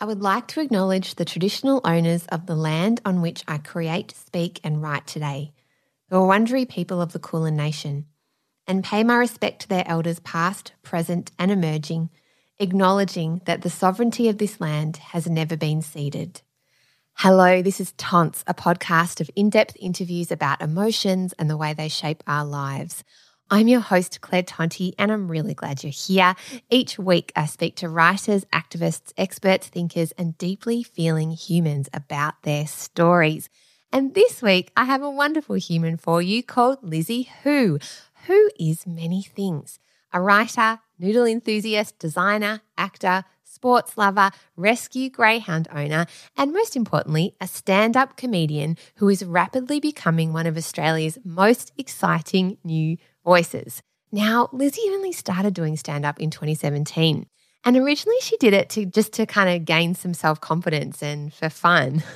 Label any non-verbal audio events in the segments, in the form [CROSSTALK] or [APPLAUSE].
I would like to acknowledge the traditional owners of the land on which I create, speak, and write today, the Wurundjeri people of the Kulin Nation, and pay my respect to their elders past, present, and emerging, acknowledging that the sovereignty of this land has never been ceded. Hello, this is Tonts, a podcast of in depth interviews about emotions and the way they shape our lives. I'm your host, Claire Tonti, and I'm really glad you're here. Each week, I speak to writers, activists, experts, thinkers, and deeply feeling humans about their stories. And this week, I have a wonderful human for you called Lizzie Hu, who is many things a writer, noodle enthusiast, designer, actor, sports lover, rescue greyhound owner, and most importantly, a stand up comedian who is rapidly becoming one of Australia's most exciting new voices. Now, Lizzie only started doing stand up in 2017. And originally she did it to just to kind of gain some self-confidence and for fun. [LAUGHS]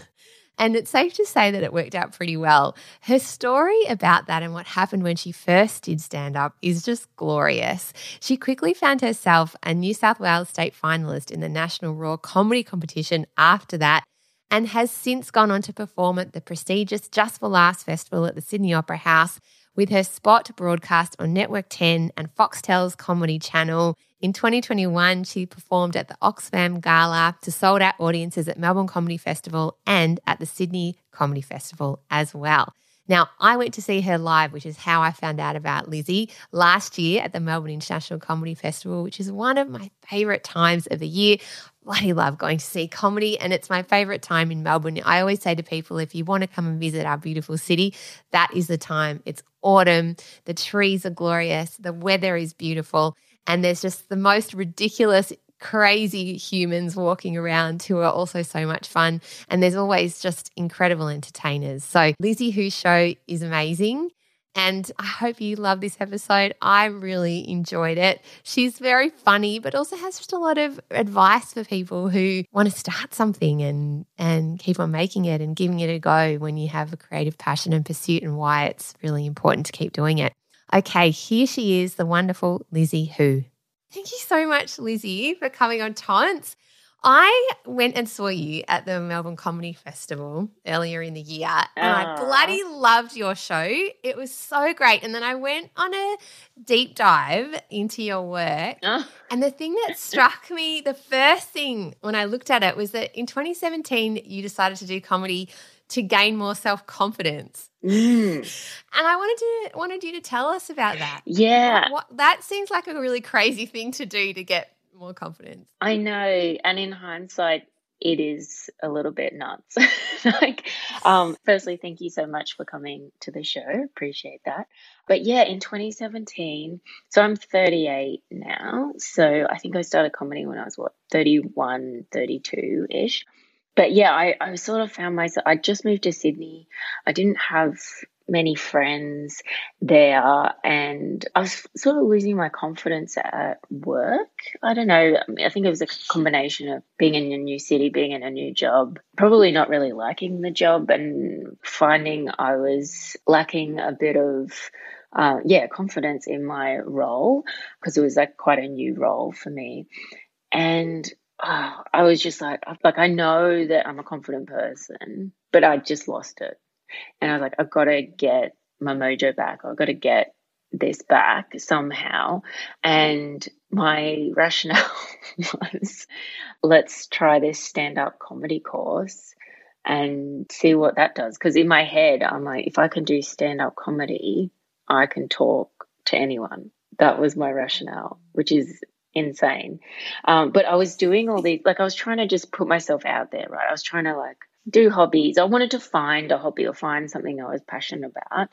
And it's safe to say that it worked out pretty well. Her story about that and what happened when she first did stand up is just glorious. She quickly found herself a New South Wales state finalist in the National Raw Comedy Competition after that and has since gone on to perform at the prestigious Just for Laughs Festival at the Sydney Opera House with her spot broadcast on Network 10 and Foxtel's Comedy Channel. In 2021, she performed at the Oxfam Gala to sold out audiences at Melbourne Comedy Festival and at the Sydney Comedy Festival as well. Now, I went to see her live, which is how I found out about Lizzie last year at the Melbourne International Comedy Festival, which is one of my favourite times of the year. Bloody love going to see comedy, and it's my favourite time in Melbourne. I always say to people, if you want to come and visit our beautiful city, that is the time. It's autumn, the trees are glorious, the weather is beautiful, and there's just the most ridiculous crazy humans walking around who are also so much fun. And there's always just incredible entertainers. So, Lizzie Hu's show is amazing. And I hope you love this episode. I really enjoyed it. She's very funny, but also has just a lot of advice for people who want to start something and and keep on making it and giving it a go when you have a creative passion and pursuit and why it's really important to keep doing it. Okay, here she is, the wonderful Lizzie Hu. Thank you so much, Lizzie, for coming on Tonts. I went and saw you at the Melbourne Comedy Festival earlier in the year, and I bloody loved your show. It was so great. And then I went on a deep dive into your work. And the thing that struck me, the first thing when I looked at it was that in 2017, you decided to do comedy to gain more self confidence. Mm. And I wanted to wanted you to tell us about that. Yeah. What, that seems like a really crazy thing to do to get more confidence. I know. And in hindsight, it is a little bit nuts. [LAUGHS] like, um, firstly, thank you so much for coming to the show. Appreciate that. But yeah, in 2017, so I'm 38 now. So I think I started comedy when I was what, 31, 32 ish but yeah, I, I sort of found myself, I just moved to Sydney. I didn't have many friends there and I was sort of losing my confidence at work. I don't know. I think it was a combination of being in a new city, being in a new job, probably not really liking the job and finding I was lacking a bit of uh, yeah, confidence in my role because it was like quite a new role for me. And oh, I was just like, like I know that I'm a confident person, but I just lost it, and I was like, I've got to get my mojo back. I've got to get this back somehow. And my rationale [LAUGHS] was, let's try this stand up comedy course and see what that does. Because in my head, I'm like, if I can do stand up comedy, I can talk to anyone. That was my rationale, which is insane. Um, but I was doing all these, like, I was trying to just put myself out there, right? I was trying to, like, do hobbies. I wanted to find a hobby or find something I was passionate about.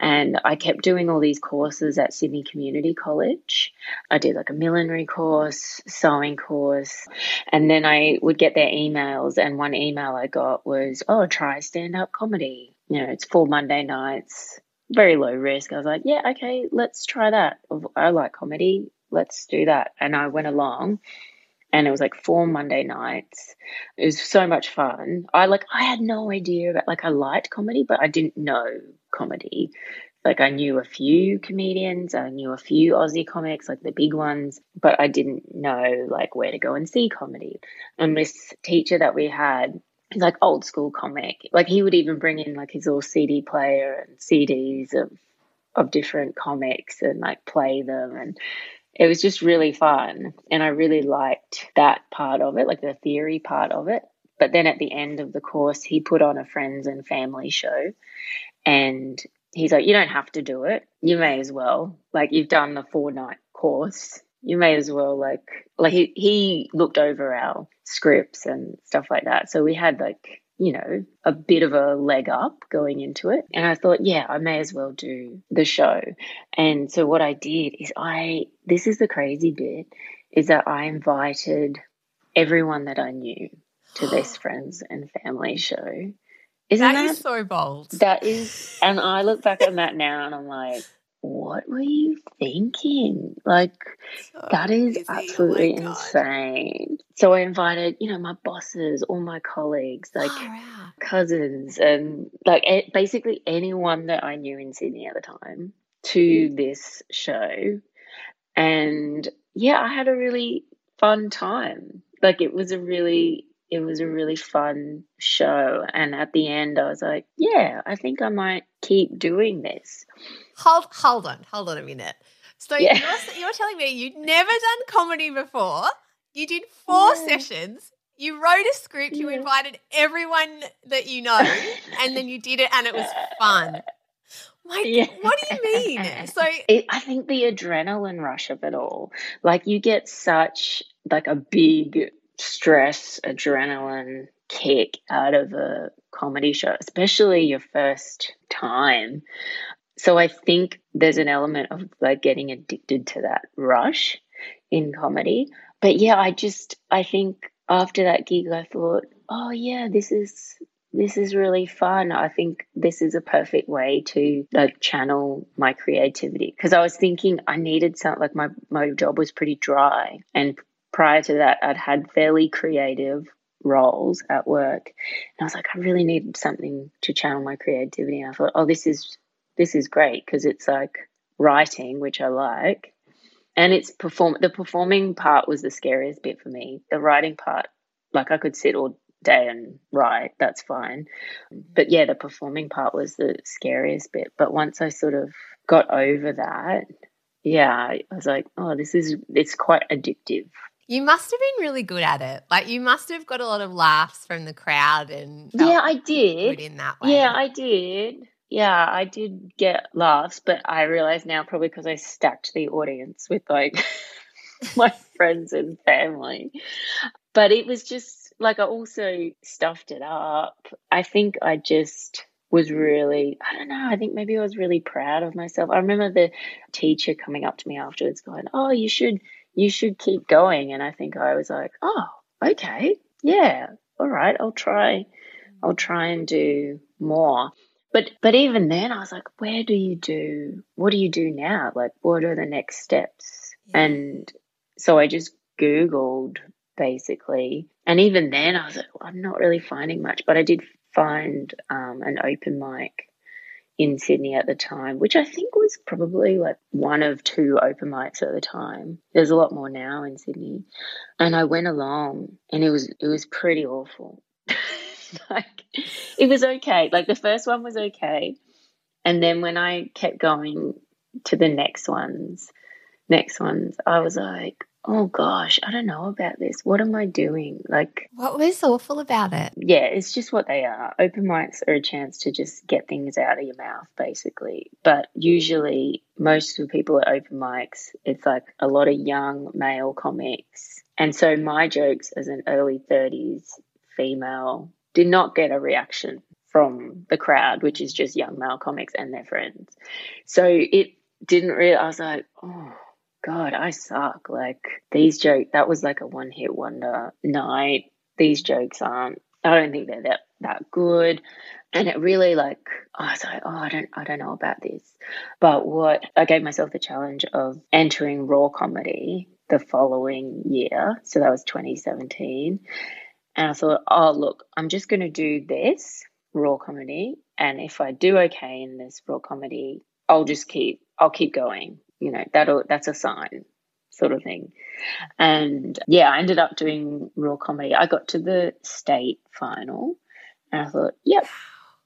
And I kept doing all these courses at Sydney Community College. I did like a millinery course, sewing course, and then I would get their emails. And one email I got was, oh, try stand up comedy. You know, it's four Monday nights, very low risk. I was like, yeah, okay, let's try that. I like comedy let's do that. And I went along and it was like four Monday nights. It was so much fun. I like I had no idea about like I liked comedy, but I didn't know comedy. like I knew a few comedians, I knew a few Aussie comics, like the big ones, but I didn't know like where to go and see comedy. And this teacher that we had, he's like old school comic. Like he would even bring in like his little CD player and CDs of of different comics and like play them and it was just really fun and I really liked that part of it, like the theory part of it. But then at the end of the course, he put on a friends and family show and he's like, you don't have to do it. You may as well. Like you've done the four night course. You may as well like like he he looked over our scripts and stuff like that. So we had like, you know, a bit of a leg up going into it. And I thought, yeah, I may as well do the show. And so what I did is I this is the crazy bit is that I invited everyone that I knew to this [GASPS] friends and family show isn't that, that is so bold. That is, and I look back on that now and I'm like, what were you thinking? Like, so that is easy. Oh absolutely oh insane. So I invited, you know, my bosses, all my colleagues, like oh, wow. cousins, and like basically anyone that I knew in Sydney at the time to this show. And yeah, I had a really fun time. Like, it was a really it was a really fun show. And at the end, I was like, yeah, I think I might keep doing this. Hold, hold on, hold on a minute. So yeah. you're, you're telling me you'd never done comedy before? You did four yeah. sessions. You wrote a script. You invited everyone that you know, and then you did it, and it was fun. Like, yeah. what do you mean? So, it, I think the adrenaline rush of it all, like, you get such like a big stress, adrenaline kick out of a comedy show, especially your first time. So I think there's an element of like getting addicted to that rush in comedy. But yeah, I just I think after that gig I thought, oh yeah, this is this is really fun. I think this is a perfect way to like channel my creativity because I was thinking I needed something like my my job was pretty dry and prior to that, I'd had fairly creative roles at work. And I was like, I really need something to channel my creativity. And I thought, oh, this is this is great because it's like writing, which I like. And it's perform the performing part was the scariest bit for me. The writing part, like I could sit all day and write, that's fine. But yeah, the performing part was the scariest bit. But once I sort of got over that, yeah, I was like, oh, this is it's quite addictive. You must have been really good at it. Like you must have got a lot of laughs from the crowd and yeah, I did. in that way. Yeah, I did. Yeah, I did get laughs, but I realize now probably because I stacked the audience with like [LAUGHS] my friends and family. But it was just like I also stuffed it up. I think I just was really, I don't know, I think maybe I was really proud of myself. I remember the teacher coming up to me afterwards going, Oh, you should you should keep going. And I think I was like, oh, okay, yeah, all right, I'll try, I'll try and do more. But but even then, I was like, where do you do? What do you do now? Like, what are the next steps? Yeah. And so I just Googled basically, and even then, I was like, well, I'm not really finding much. But I did find um, an open mic in Sydney at the time, which I think was probably like one of two open mics at the time. There's a lot more now in Sydney. And I went along and it was it was pretty awful. [LAUGHS] [LAUGHS] like it was okay. Like the first one was okay. And then when I kept going to the next ones, next ones, I was like, oh gosh, I don't know about this. What am I doing? Like, what was awful about it? Yeah, it's just what they are. Open mics are a chance to just get things out of your mouth, basically. But usually, most of the people at open mics, it's like a lot of young male comics. And so, my jokes as an early 30s female did not get a reaction from the crowd, which is just young male comics and their friends. So, it didn't really, I was like, oh God, I suck. Like these jokes, that was like a one hit wonder night. These jokes aren't, I don't think they're that, that good. And it really like, I was like, oh, I don't, I don't know about this. But what I gave myself the challenge of entering raw comedy the following year. So that was 2017. And I thought, oh, look, I'm just going to do this raw comedy. And if I do okay in this raw comedy, I'll just keep I'll keep going. You know, that'll that's a sign sort of thing. And yeah, I ended up doing raw comedy. I got to the state final and I thought, yep,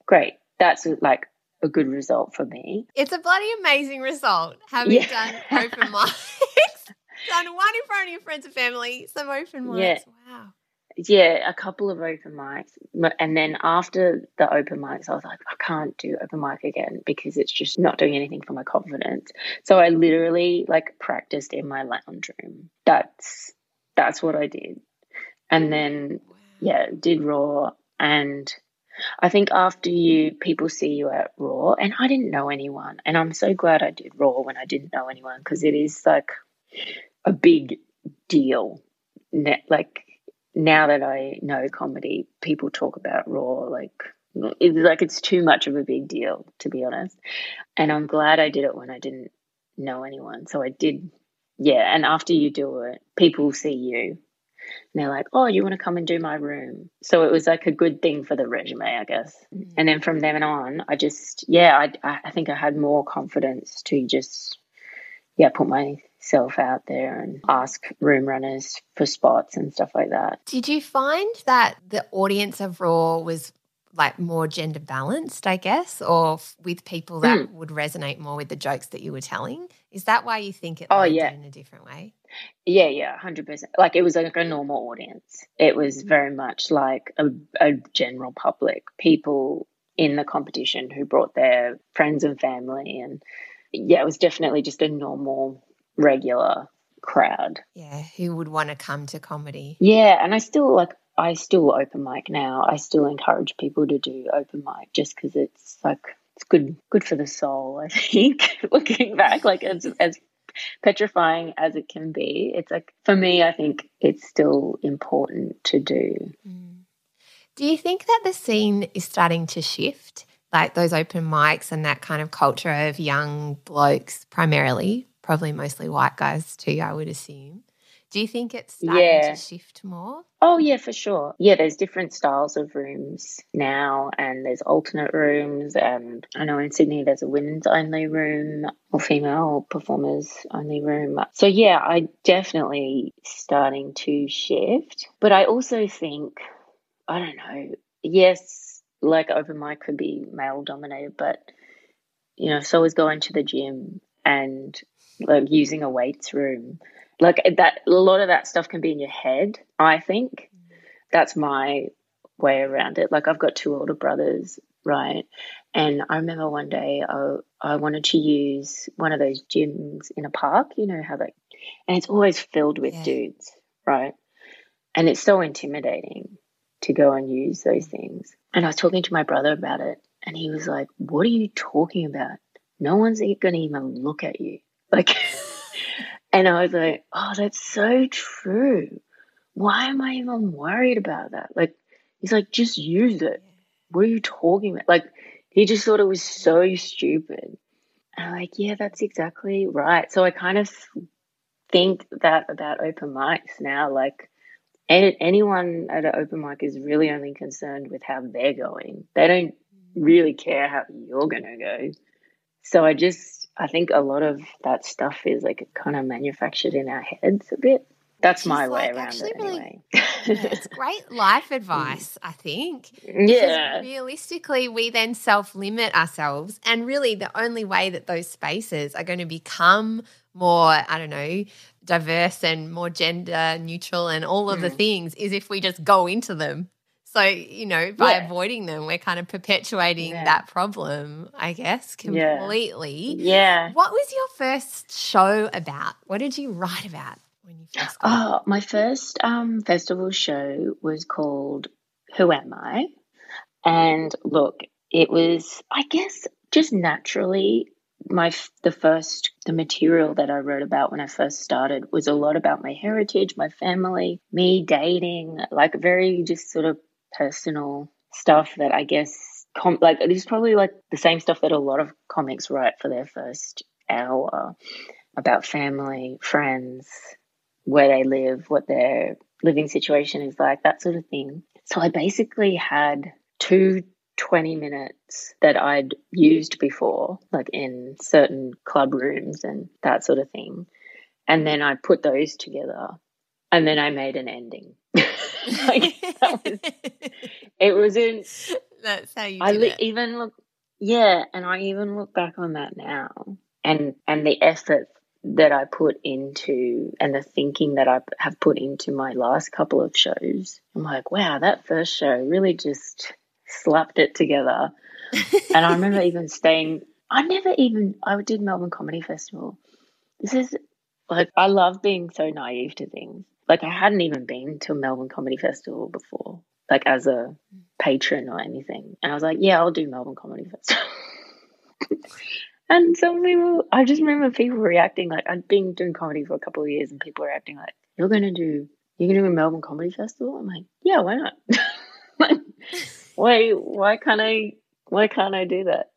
great. That's like a good result for me. It's a bloody amazing result having yeah. done open [LAUGHS] mics, done one in front of your friends and family, some open mics. Yeah. Wow yeah, a couple of open mics. And then after the open mics, I was like, I can't do open mic again because it's just not doing anything for my confidence. So I literally like practiced in my lounge room. That's that's what I did. And then yeah, did raw and I think after you people see you at raw and I didn't know anyone and I'm so glad I did raw when I didn't know anyone because it is like a big deal. Net like now that I know comedy, people talk about Raw like it's like it's too much of a big deal, to be honest. And I'm glad I did it when I didn't know anyone. So I did, yeah. And after you do it, people see you. And they're like, oh, you want to come and do my room? So it was like a good thing for the resume, I guess. Mm-hmm. And then from then on, I just, yeah, I, I think I had more confidence to just, yeah, put my myself out there and ask room runners for spots and stuff like that. Did you find that the audience of Raw was like more gender balanced, I guess, or with people that mm. would resonate more with the jokes that you were telling? Is that why you think it oh, yeah. in a different way? Yeah, yeah, hundred percent. Like it was like a normal audience. It was very much like a, a general public, people in the competition who brought their friends and family, and yeah, it was definitely just a normal regular crowd. Yeah, who would want to come to comedy. Yeah, and I still like I still open mic now. I still encourage people to do open mic just because it's like it's good good for the soul. I think [LAUGHS] looking back, like as as petrifying as it can be, it's like for me, I think it's still important to do. Mm. Do you think that the scene is starting to shift? Like those open mics and that kind of culture of young blokes primarily probably mostly white guys too, I would assume. Do you think it's starting yeah. to shift more? Oh yeah, for sure. Yeah, there's different styles of rooms now, and there's alternate rooms. And I know in Sydney there's a women's only room or female performers only room. So yeah, I definitely starting to shift. But I also think, I don't know. Yes, like open mic could be male dominated, but you know, so is going to the gym and like using a weights room. Like that, a lot of that stuff can be in your head. I think that's my way around it. Like I've got two older brothers, right? And I remember one day I, I wanted to use one of those gyms in a park. You know how they, and it's always filled with yeah. dudes, right? And it's so intimidating to go and use those things. And I was talking to my brother about it, and he was like, "What are you talking about? No one's going to even look at you." Like, [LAUGHS] and I was like, oh, that's so true. Why am I even worried about that? Like, he's like, just use it. What are you talking about? Like, he just thought it was so stupid. And I'm like, yeah, that's exactly right. So I kind of think that about open mics now. Like, anyone at an open mic is really only concerned with how they're going. They don't mm. really care how you're going to go. So I just I think a lot of that stuff is like kind of manufactured in our heads a bit. That's She's my like, way around it anyway. [LAUGHS] yeah, it's great life advice, I think. Yeah. realistically, we then self limit ourselves. And really, the only way that those spaces are going to become more, I don't know, diverse and more gender neutral and all of mm. the things is if we just go into them so, you know, by yeah. avoiding them, we're kind of perpetuating yeah. that problem, I guess, completely. Yeah. What was your first show about? What did you write about when you first got Oh, my first um, festival show was called Who Am I? And look, it was, I guess, just naturally my the first the material that I wrote about when I first started was a lot about my heritage, my family, me dating, like very just sort of personal stuff that I guess com- like it is probably like the same stuff that a lot of comics write for their first hour about family, friends, where they live, what their living situation is like, that sort of thing. So I basically had two 20 minutes that I'd used before, like in certain club rooms and that sort of thing. And then I put those together and then I made an ending. [LAUGHS] like was, it was in. [LAUGHS] That's how you I it. even look, yeah, and I even look back on that now, and and the effort that I put into and the thinking that I have put into my last couple of shows. I'm like, wow, that first show really just slapped it together. and I remember [LAUGHS] even staying. I never even I did Melbourne Comedy Festival. This is like I love being so naive to things. Like I hadn't even been to a Melbourne Comedy Festival before, like as a patron or anything. And I was like, yeah, I'll do Melbourne Comedy Festival. [LAUGHS] and some people, I just remember people reacting like I'd been doing comedy for a couple of years, and people were acting like, "You're to do, you're to do a Melbourne Comedy Festival." I'm like, yeah, why not? [LAUGHS] why, why can't I? Why can't I do that?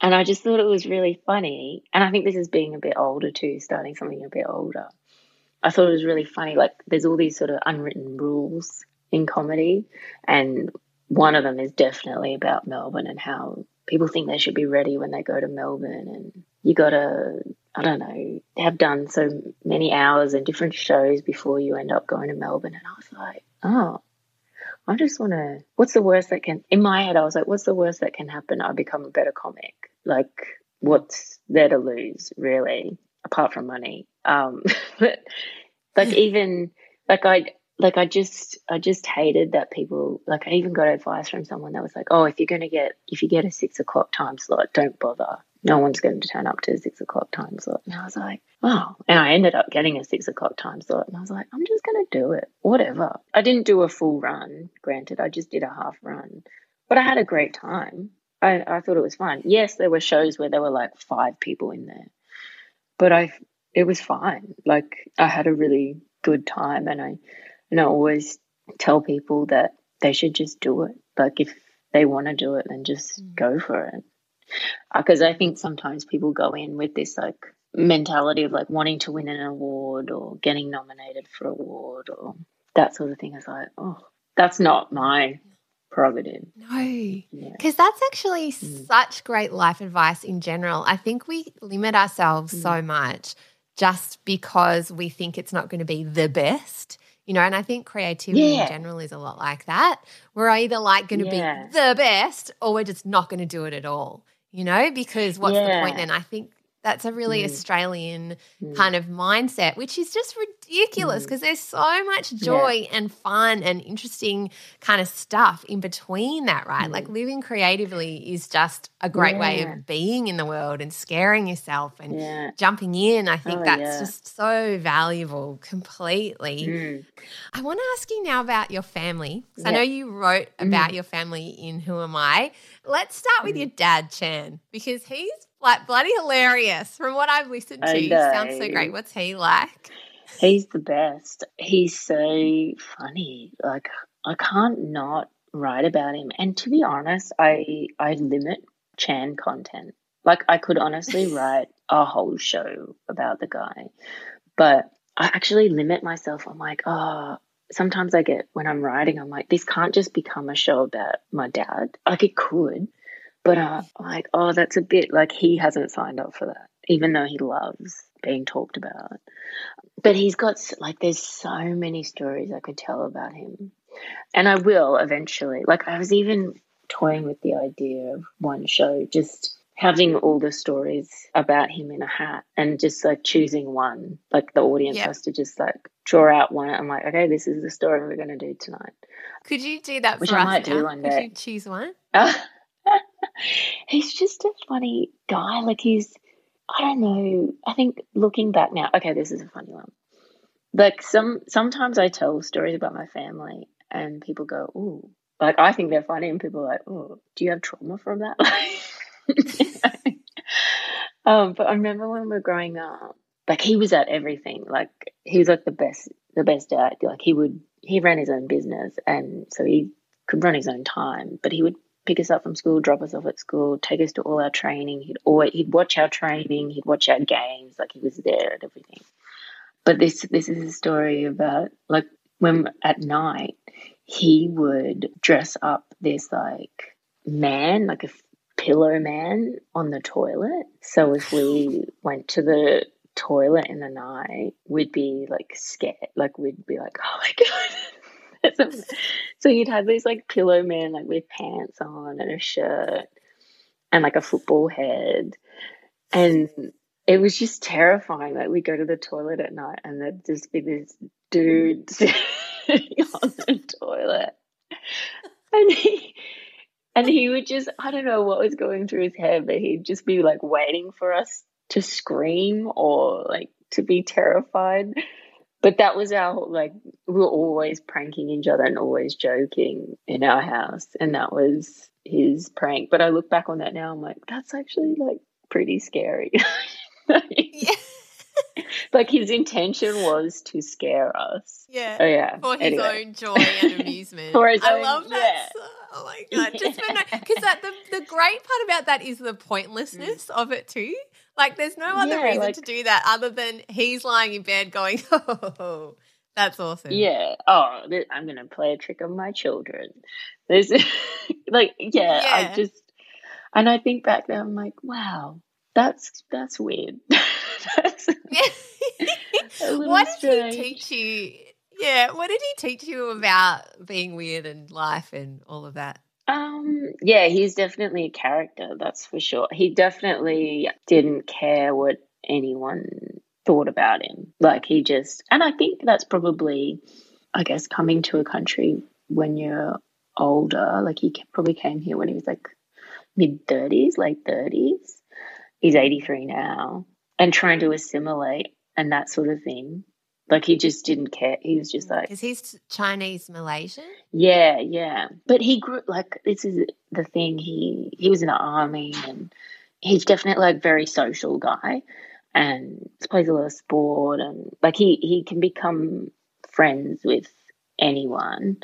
And I just thought it was really funny. And I think this is being a bit older too, starting something a bit older. I thought it was really funny. Like, there's all these sort of unwritten rules in comedy, and one of them is definitely about Melbourne and how people think they should be ready when they go to Melbourne, and you got to, I don't know, have done so many hours and different shows before you end up going to Melbourne. And I was like, oh, I just want to, what's the worst that can, in my head, I was like, what's the worst that can happen? I become a better comic. Like, what's there to lose, really, apart from money? Um, [LAUGHS] but like, even, like, I, like I just I just hated that people like I even got advice from someone that was like, oh, if you're gonna get if you get a six o'clock time slot, don't bother. No one's going to turn up to a six o'clock time slot. And I was like, oh. And I ended up getting a six o'clock time slot. And I was like, I'm just going to do it. Whatever. I didn't do a full run, granted. I just did a half run. But I had a great time. I, I thought it was fun. Yes, there were shows where there were like five people in there. But I it was fine. Like I had a really good time and I and I always tell people that they should just do it. Like if they want to do it, then just mm. go for it. Because uh, I think sometimes people go in with this like mentality of like wanting to win an award or getting nominated for an award or that sort of thing. It's like, oh, that's not my prerogative. No, because yeah. that's actually mm. such great life advice in general. I think we limit ourselves mm. so much just because we think it's not going to be the best you know, and I think creativity yeah. in general is a lot like that. We're either like going to yeah. be the best or we're just not going to do it at all, you know, because what's yeah. the point then? I think that's a really mm. Australian mm. kind of mindset, which is just ridiculous because mm. there's so much joy yeah. and fun and interesting kind of stuff in between that, right? Like mm. living creatively is just a great yeah. way of being in the world and scaring yourself and yeah. jumping in. I think oh, that's just so valuable completely. Mm. I want to ask you now about your family. I know you wrote about mm. your family in Who Am I? Let's start with your dad, Chan, because he's like bloody hilarious. From what I've listened to, he sounds so great. What's he like? He's the best. He's so funny. Like I can't not write about him. And to be honest, I I limit Chan content. Like I could honestly [LAUGHS] write a whole show about the guy, but I actually limit myself. I'm like, oh, sometimes I get when I'm writing, I'm like, this can't just become a show about my dad. Like it could, but I'm like, oh, that's a bit like he hasn't signed up for that, even though he loves being talked about. But he's got like, there's so many stories I could tell about him, and I will eventually. Like, I was even toying with the idea of one show, just having all the stories about him in a hat and just like choosing one. Like the audience yep. has to just like draw out one. I'm like, okay, this is the story we're going to do tonight. Could you do that Which for I might now? do one day. Could you choose one? [LAUGHS] he's just a funny guy. Like he's, I don't know. I think looking back now, okay, this is a funny one. Like some, sometimes I tell stories about my family, and people go, "Ooh," like I think they're funny, and people are like, "Oh, do you have trauma from that?" [LAUGHS] um, but I remember when we were growing up, like he was at everything. Like he was like the best, the best dad. Like he would, he ran his own business, and so he could run his own time. But he would pick us up from school, drop us off at school, take us to all our training. He'd always he'd watch our training, he'd watch our games, like he was there at everything. But this this is a story about like when at night he would dress up this like man, like a pillow man on the toilet. So if we [SIGHS] went to the toilet in the night, we'd be like scared. Like we'd be like, oh my god. [LAUGHS] [LAUGHS] so you'd have these like pillow men like with pants on and a shirt and like a football head. And it was just terrifying. Like we go to the toilet at night and there'd just be this dude [LAUGHS] sitting on the toilet. And he and he would just I don't know what was going through his head, but he'd just be like waiting for us to scream or like to be terrified. But that was our like we were always pranking each other and always joking in our house. And that was his prank. But I look back on that now, I'm like, that's actually like pretty scary. [LAUGHS] yeah. [LAUGHS] like his intention was to scare us. Yeah. Oh yeah. For his anyway. own joy and [LAUGHS] amusement. For his I own, love that. Yeah. Oh my [LAUGHS] god! Just because that the the great part about that is the pointlessness mm. of it too. Like, there's no other yeah, reason like, to do that other than he's lying in bed going, "Oh, that's awesome." Yeah. Oh, I'm gonna play a trick on my children. There's like, yeah, yeah. I just and I think back there, I'm like, wow, that's that's weird. [LAUGHS] that's what did strange. he teach you? Yeah, what did he teach you about being weird and life and all of that? Um, yeah, he's definitely a character, that's for sure. He definitely didn't care what anyone thought about him. Like he just, and I think that's probably, I guess, coming to a country when you're older. Like he probably came here when he was like mid 30s, late 30s. He's 83 now and trying to assimilate and that sort of thing. Like he just didn't care. He was just like because he's Chinese Malaysian. Yeah, yeah. But he grew like this is the thing. He he was in the army and he's definitely like very social guy and plays a lot of sport and like he he can become friends with anyone.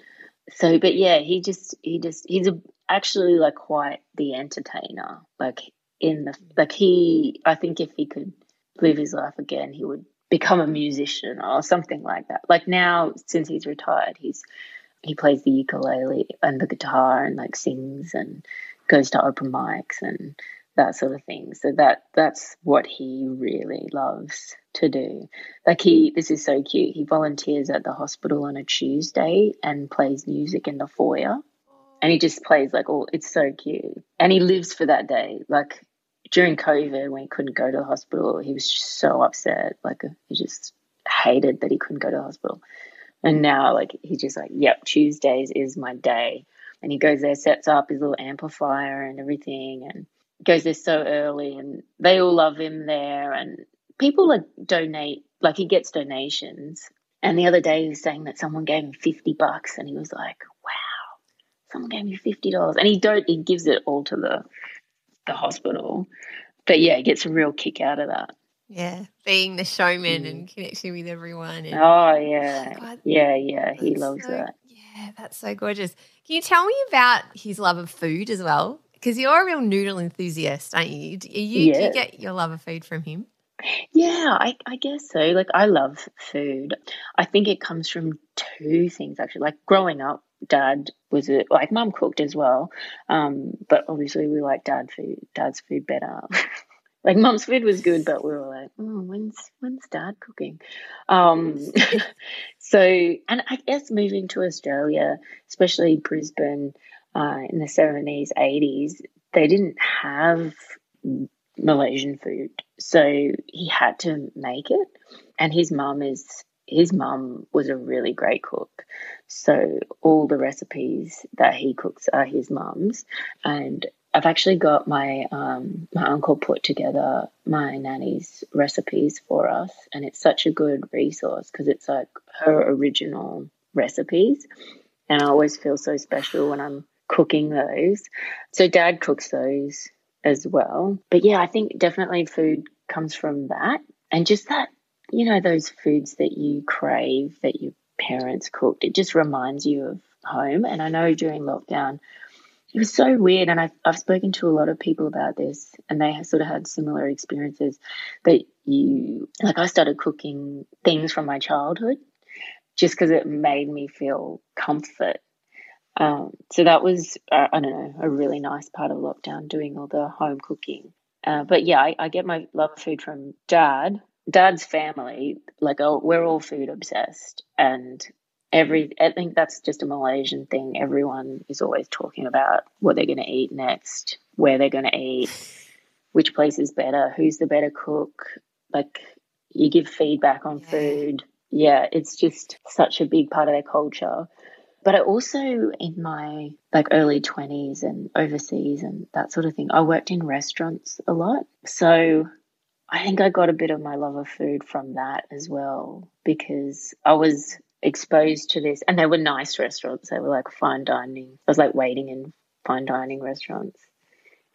So, but yeah, he just he just he's a, actually like quite the entertainer. Like in the like he, I think if he could live his life again, he would become a musician or something like that. Like now, since he's retired, he's he plays the ukulele and the guitar and like sings and goes to open mics and that sort of thing. So that that's what he really loves to do. Like he this is so cute. He volunteers at the hospital on a Tuesday and plays music in the foyer. And he just plays like all it's so cute. And he lives for that day. Like during COVID, when he couldn't go to the hospital, he was just so upset. Like he just hated that he couldn't go to the hospital. And now, like he's just like, "Yep, Tuesdays is my day." And he goes there, sets up his little amplifier and everything, and goes there so early. And they all love him there. And people like donate, like he gets donations. And the other day, he was saying that someone gave him fifty bucks, and he was like, "Wow, someone gave me fifty dollars." And he don't, he gives it all to the the hospital. But yeah, it gets a real kick out of that. Yeah, being the showman mm. and connecting with everyone. And, oh yeah, God, yeah, yeah. He loves so, that. Yeah, that's so gorgeous. Can you tell me about his love of food as well? Because you're a real noodle enthusiast, aren't you? Do you, yeah. do you get your love of food from him? Yeah, I, I, guess so. Like, I love food. I think it comes from two things actually. Like, growing up, dad was a, like mum cooked as well, um, but obviously we like dad food, dad's food better. [LAUGHS] like mum's food was good, but we were like, oh, when's when's dad cooking? Um, [LAUGHS] so, and I guess moving to Australia, especially Brisbane, uh, in the seventies, eighties, they didn't have Malaysian food, so he had to make it. And his mum is his mum was a really great cook. So all the recipes that he cooks are his mum's. And I've actually got my um, my uncle put together my nanny's recipes for us, and it's such a good resource because it's like her original recipes, and I always feel so special when I'm cooking those. So dad cooks those as well, but yeah, I think definitely food comes from that, and just that you know, those foods that you crave that your parents cooked. It just reminds you of home. And I know during lockdown, it was so weird. And I've, I've spoken to a lot of people about this, and they have sort of had similar experiences that you, like, I started cooking things from my childhood just because it made me feel comfort. Um, so that was, uh, I don't know, a really nice part of lockdown, doing all the home cooking. Uh, but yeah, I, I, get my love food from dad. Dad's family, like, oh, we're all food obsessed. And every, I think that's just a Malaysian thing. Everyone is always talking about what they're going to eat next, where they're going to eat, which place is better, who's the better cook. Like, you give feedback on food. Yeah, it's just such a big part of their culture. But I also, in my like early 20s and overseas and that sort of thing, I worked in restaurants a lot. So I think I got a bit of my love of food from that as well because I was exposed to this and they were nice restaurants. They were like fine dining. I was like waiting in fine dining restaurants.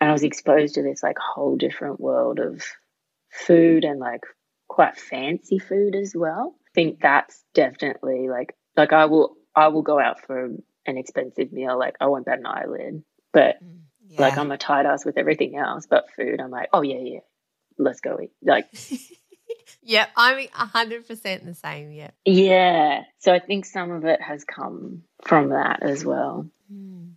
And I was exposed to this like whole different world of food and like quite fancy food as well. I think that's definitely like like I will I will go out for an expensive meal. Like I won't bat an eyelid, but mm, yeah. like I'm a tight ass with everything else. But food, I'm like, oh yeah, yeah, let's go eat. Like, [LAUGHS] yeah, I'm hundred percent the same. Yeah, yeah. So I think some of it has come from that as well. Mm.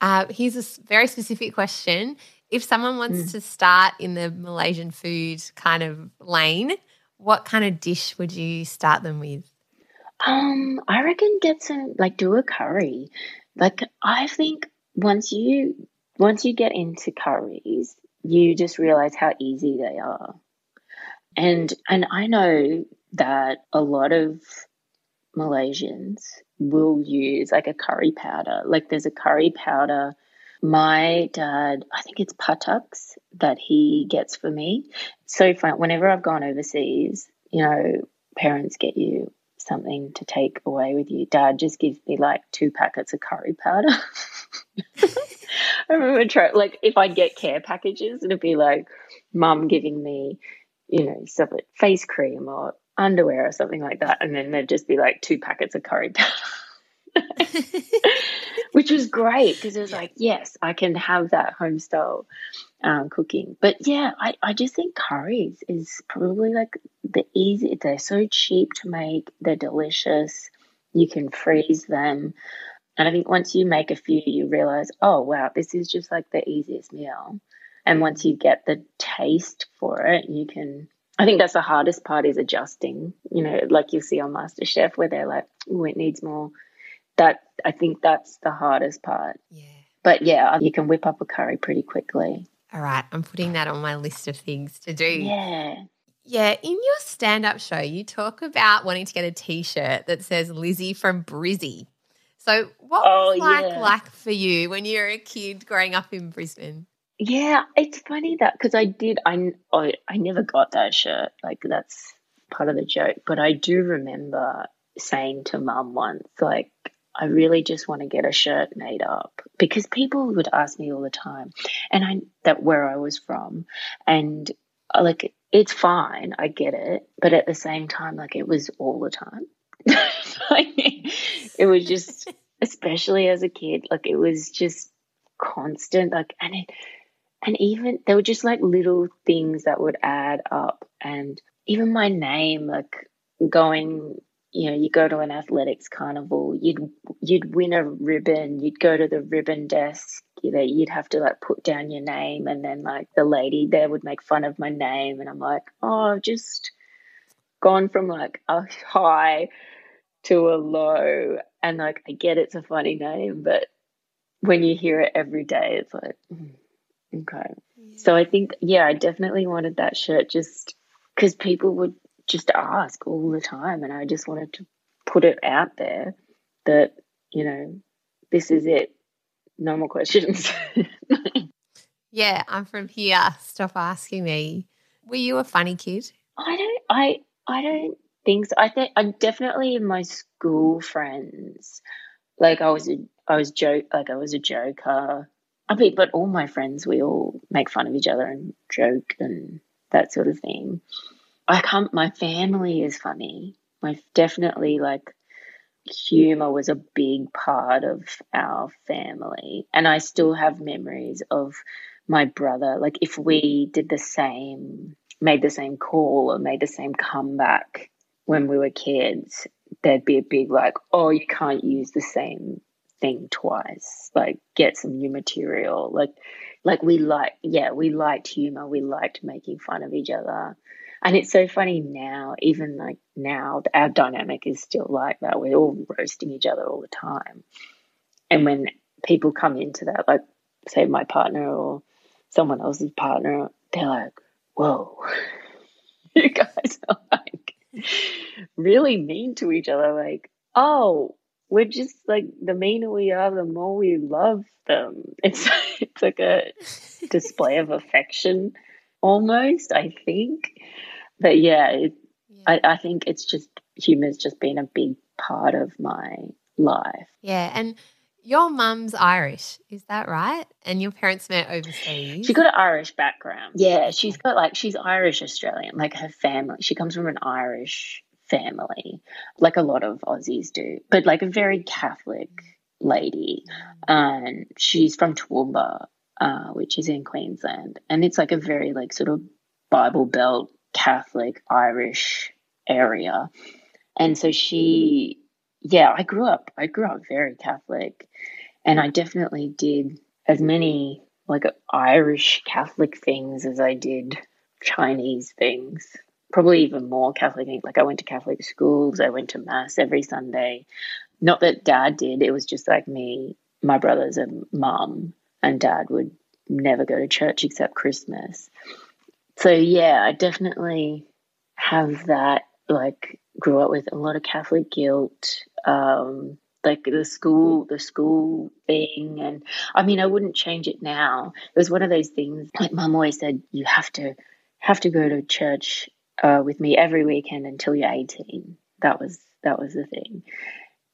Uh, here's a very specific question. If someone wants mm. to start in the Malaysian food kind of lane, what kind of dish would you start them with? Um, I reckon get some like do a curry. Like I think once you once you get into curries, you just realize how easy they are. And and I know that a lot of Malaysians will use like a curry powder. Like there's a curry powder. My dad, I think it's Patux that he gets for me. So fun. Whenever I've gone overseas, you know, parents get you something to take away with you. Dad just gives me like two packets of curry powder. [LAUGHS] I remember like, if I'd get care packages, it'd be like mum giving me, you know, stuff like face cream or underwear or something like that. And then there'd just be like two packets of curry powder. [LAUGHS] which was great because it was like, yes, I can have that home style um, cooking. But yeah, I, I just think curries is probably like the easy. They're so cheap to make. They're delicious. You can freeze them. And I think once you make a few, you realize, oh, wow, this is just like the easiest meal. And once you get the taste for it, you can. I think that's the hardest part is adjusting. You know, like you see on MasterChef where they're like, oh, it needs more that I think that's the hardest part. Yeah. But yeah, you can whip up a curry pretty quickly. All right, I'm putting that on my list of things to do. Yeah. Yeah, in your stand up show, you talk about wanting to get a t shirt that says Lizzie from Brizzy. So, what oh, was like, yeah. like for you when you were a kid growing up in Brisbane? Yeah, it's funny that because I did, I, I, I never got that shirt. Like, that's part of the joke. But I do remember saying to mum once, like, I really just want to get a shirt made up because people would ask me all the time, and I that where I was from, and uh, like it's fine, I get it, but at the same time, like it was all the time. [LAUGHS] it was just, [LAUGHS] especially as a kid, like it was just constant, like and it, and even there were just like little things that would add up, and even my name, like going you know, you go to an athletics carnival, you'd you'd win a ribbon, you'd go to the ribbon desk, you know, you'd have to like put down your name and then like the lady there would make fun of my name and I'm like, oh, I've just gone from like a high to a low and like I get it's a funny name, but when you hear it every day, it's like mm, okay. Yeah. So I think yeah, I definitely wanted that shirt just because people would just ask all the time. And I just wanted to put it out there that, you know, this is it. No more questions. [LAUGHS] yeah, I'm from here. Stop asking me. Were you a funny kid? I don't I I don't think so. I think I'm definitely in my school friends. Like I was a I was joke like I was a joker. I mean, but all my friends we all make fun of each other and joke and that sort of thing. I come. My family is funny. My definitely like humor was a big part of our family, and I still have memories of my brother. Like if we did the same, made the same call or made the same comeback when we were kids, there'd be a big like, oh, you can't use the same thing twice. Like get some new material. Like like we like yeah, we liked humor. We liked making fun of each other. And it's so funny now, even like now, our dynamic is still like that. We're all roasting each other all the time. And when people come into that, like say my partner or someone else's partner, they're like, whoa, [LAUGHS] you guys are like really mean to each other. Like, oh, we're just like the meaner we are, the more we love them. [LAUGHS] It's it's like a display of affection almost, I think. But yeah, it, yeah. I, I think it's just humor's just been a big part of my life. Yeah, and your mum's Irish, is that right? And your parents met overseas. She got an Irish background. Yeah, she's got like she's Irish Australian. Like her family, she comes from an Irish family, like a lot of Aussies do, but like a very Catholic lady. And she's from Toowoomba, uh, which is in Queensland, and it's like a very like sort of Bible Belt Catholic Irish area. And so mm-hmm. she yeah, I grew up I grew up very Catholic and I definitely did as many like Irish Catholic things as I did Chinese things. Probably even more Catholic. Like I went to Catholic schools, I went to mass every Sunday. Not that dad did, it was just like me, my brothers and mum and dad would never go to church except Christmas. So yeah, I definitely have that like grew up with a lot of Catholic guilt, um, like the school, the school thing, and I mean, I wouldn't change it now. It was one of those things. Like Mum always said, you have to have to go to church uh, with me every weekend until you're 18. That was that was the thing.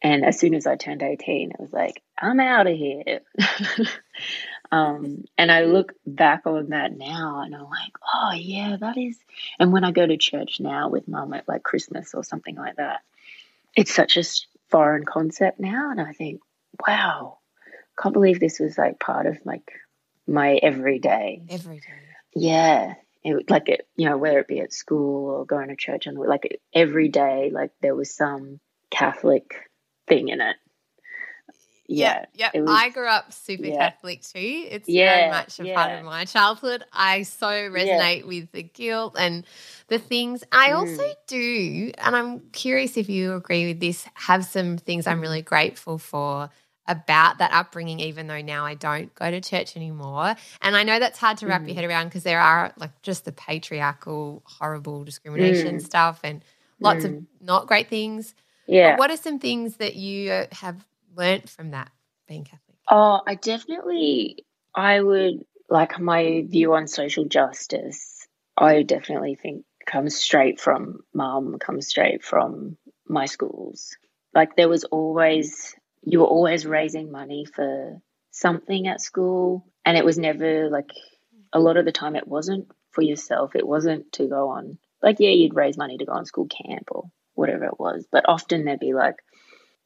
And as soon as I turned 18, it was like, I'm out of here. [LAUGHS] Um, and I look back on that now and I'm like, oh, yeah, that is. And when I go to church now with mum at like Christmas or something like that, it's such a foreign concept now. And I think, wow, can't believe this was like part of like my everyday. Everyday. Yeah. It, like it, you know, whether it be at school or going to church, and like every day, like there was some Catholic thing in it yeah, yeah. Was, I grew up super yeah. Catholic too. It's yeah, very much a part of my childhood. I so resonate with the guilt and the things. I mm. also do, and I'm curious if you agree with this, have some things I'm really grateful for about that upbringing, even though now I don't go to church anymore. And I know that's hard to wrap mm. your head around because there are like just the patriarchal, horrible discrimination mm. stuff and lots of mm. not great things. Yeah. But what are some things that you have learnt from that being Catholic? Oh, I definitely, I would like my view on social justice. I definitely think comes straight from mum, comes straight from my schools. Like there was always, you were always raising money for something at school, and it was never like a lot of the time it wasn't for yourself. It wasn't to go on like yeah, you'd raise money to go on school camp or whatever it was, but often there'd be like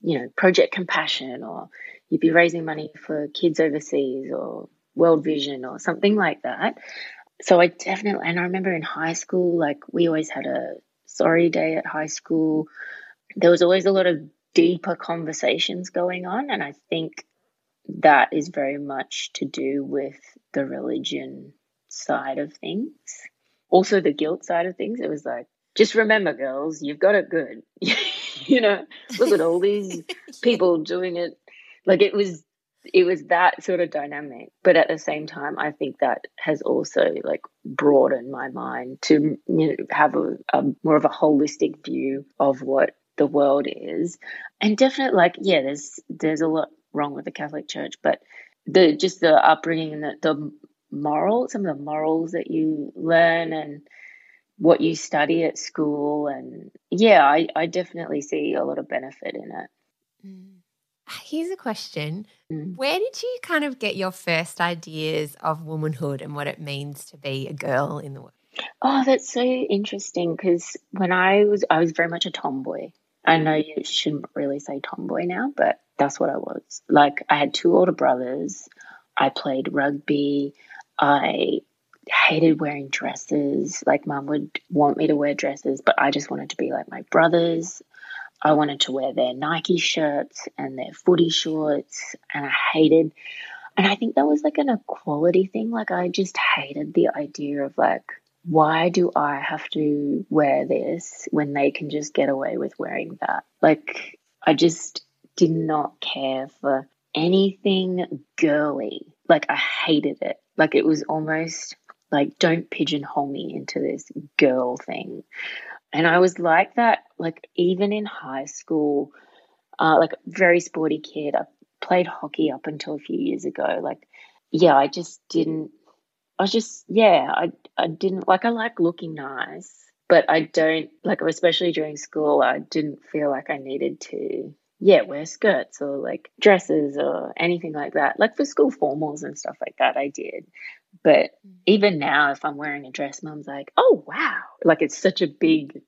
you know, Project Compassion, or you'd be raising money for kids overseas, or World Vision, or something like that. So I definitely, and I remember in high school, like we always had a sorry day at high school. There was always a lot of deeper conversations going on, and I think that is very much to do with the religion side of things. Also, the guilt side of things. It was like, just remember, girls, you've got it good. [LAUGHS] [LAUGHS] you know, look at all these [LAUGHS] people doing it. Like it was, it was that sort of dynamic. But at the same time, I think that has also like broadened my mind to you know, have a, a more of a holistic view of what the world is, and definitely like yeah, there's there's a lot wrong with the Catholic Church, but the just the upbringing and the, the moral, some of the morals that you learn and what you study at school and yeah I, I definitely see a lot of benefit in it. Mm. here's a question. Mm. where did you kind of get your first ideas of womanhood and what it means to be a girl in the world? Oh that's so interesting because when i was i was very much a tomboy. I know you shouldn't really say tomboy now but that's what i was. Like i had two older brothers. I played rugby. I hated wearing dresses. Like mum would want me to wear dresses, but I just wanted to be like my brothers. I wanted to wear their Nike shirts and their footy shorts, and I hated. And I think that was like an equality thing. Like, I just hated the idea of like, why do I have to wear this when they can just get away with wearing that? Like, I just did not care for anything girly. Like, I hated it. Like, it was almost like, don't pigeonhole me into this girl thing. And I was like that, like, even in high school, uh, like, very sporty kid. I played hockey up until a few years ago. Like, yeah, I just didn't, I was just, yeah, I, I didn't, like, I like looking nice, but I don't, like, especially during school, I didn't feel like I needed to yeah, wear skirts or like dresses or anything like that. Like for school formals and stuff like that, I did. But mm. even now, if I'm wearing a dress, mom's like, oh, wow. Like it's such a big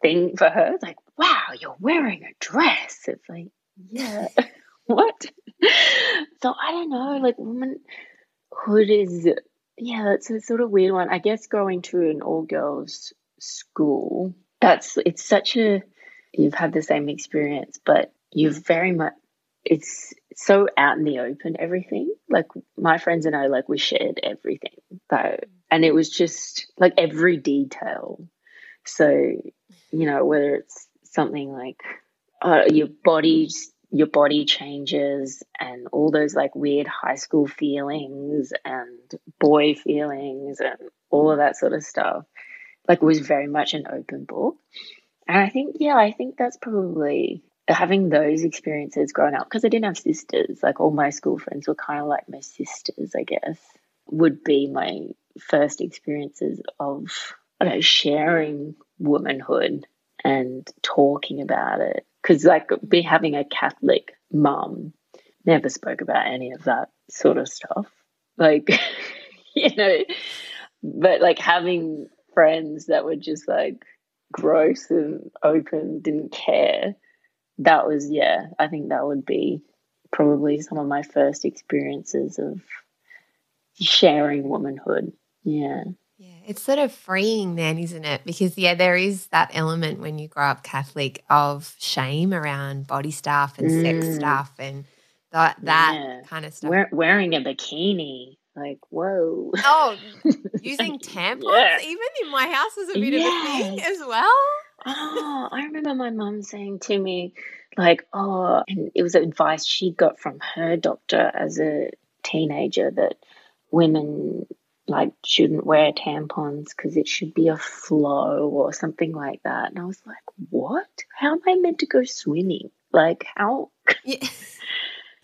thing for her. It's like, wow, you're wearing a dress. It's like, yeah, [LAUGHS] what? so I don't know. Like womanhood is, yeah, that's a sort of weird one. I guess going to an all girls school, that's, it's such a, you've had the same experience, but you've very much it's so out in the open everything. Like my friends and i like we shared everything though. And it was just like every detail. So you know whether it's something like uh, your body your body changes and all those like weird high school feelings and boy feelings and all of that sort of stuff like was very much an open book. And i think yeah i think that's probably having those experiences growing up because I didn't have sisters, like all my school friends were kind of like my sisters, I guess, would be my first experiences of I don't know, sharing womanhood and talking about it. Because like be having a Catholic mum never spoke about any of that sort of stuff. Like, [LAUGHS] you know, but like having friends that were just like gross and open, didn't care that was yeah i think that would be probably some of my first experiences of sharing womanhood yeah yeah it's sort of freeing then isn't it because yeah there is that element when you grow up catholic of shame around body stuff and mm. sex stuff and that that yeah. kind of stuff Wear, wearing a bikini like whoa oh [LAUGHS] using tampons yeah. even in my house is a bit yes. of a thing as well oh, I remember my mum saying to me, like, oh, and it was advice she got from her doctor as a teenager that women like shouldn't wear tampons because it should be a flow or something like that. And I was like, what? How am I meant to go swimming? Like, how? Yeah. [LAUGHS]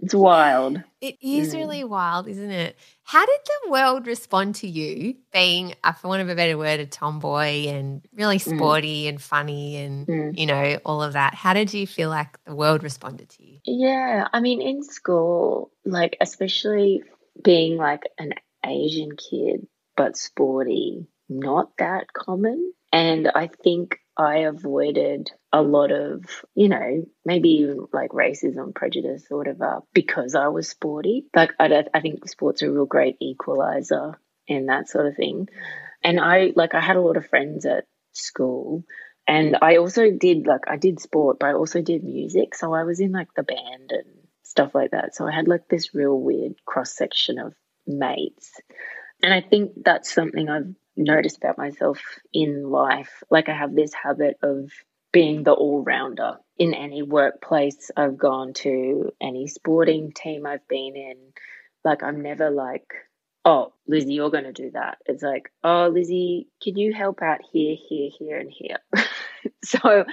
It's wild. It is mm. really wild, isn't it? How did the world respond to you being, uh, for want of a better word, a tomboy and really mm. sporty mm. and funny and, mm. you know, all of that? How did you feel like the world responded to you? Yeah. I mean, in school, like, especially being like an Asian kid, but sporty, not that common. And I think I avoided a lot of, you know, maybe like racism, prejudice, or whatever, because I was sporty. Like, I, I think sports are a real great equalizer and that sort of thing. And I, like, I had a lot of friends at school. And I also did, like, I did sport, but I also did music. So I was in, like, the band and stuff like that. So I had, like, this real weird cross section of mates. And I think that's something I've noticed about myself in life. Like I have this habit of being the all rounder in any workplace I've gone to, any sporting team I've been in. Like I'm never like, oh, Lizzie, you're going to do that. It's like, oh, Lizzie, can you help out here, here, here, and here? [LAUGHS] so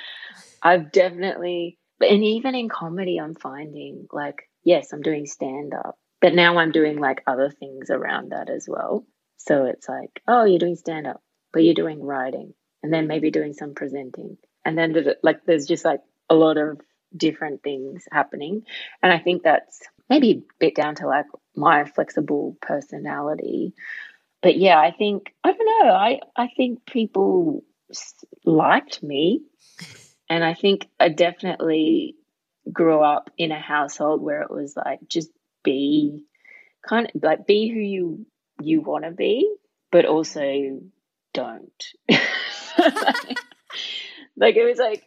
I've definitely, and even in comedy, I'm finding like, yes, I'm doing stand up, but now I'm doing like other things around that as well. So it's like, oh, you're doing stand up, but you're doing writing and then maybe doing some presenting. And then like there's just like a lot of different things happening. And I think that's maybe a bit down to like my flexible personality. But yeah, I think I don't know. I I think people liked me, and I think I definitely grew up in a household where it was like just be kind of like be who you you want to be, but also don't. [LAUGHS] like, it was like,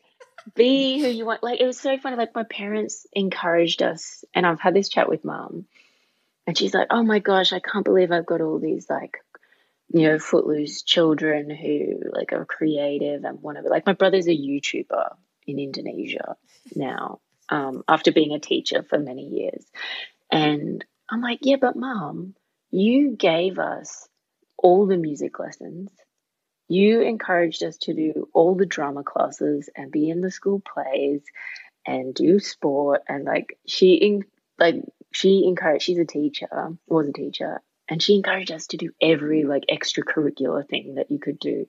be who you want. Like it was so funny. Like my parents encouraged us, and I've had this chat with mom, and she's like, "Oh my gosh, I can't believe I've got all these like." You know, footloose children who like are creative and want to like my brother's a YouTuber in Indonesia now, um, after being a teacher for many years. And I'm like, yeah, but mom, you gave us all the music lessons. You encouraged us to do all the drama classes and be in the school plays and do sport. And like she in, like she encouraged she's a teacher was a teacher and she encouraged us to do every like extracurricular thing that you could do.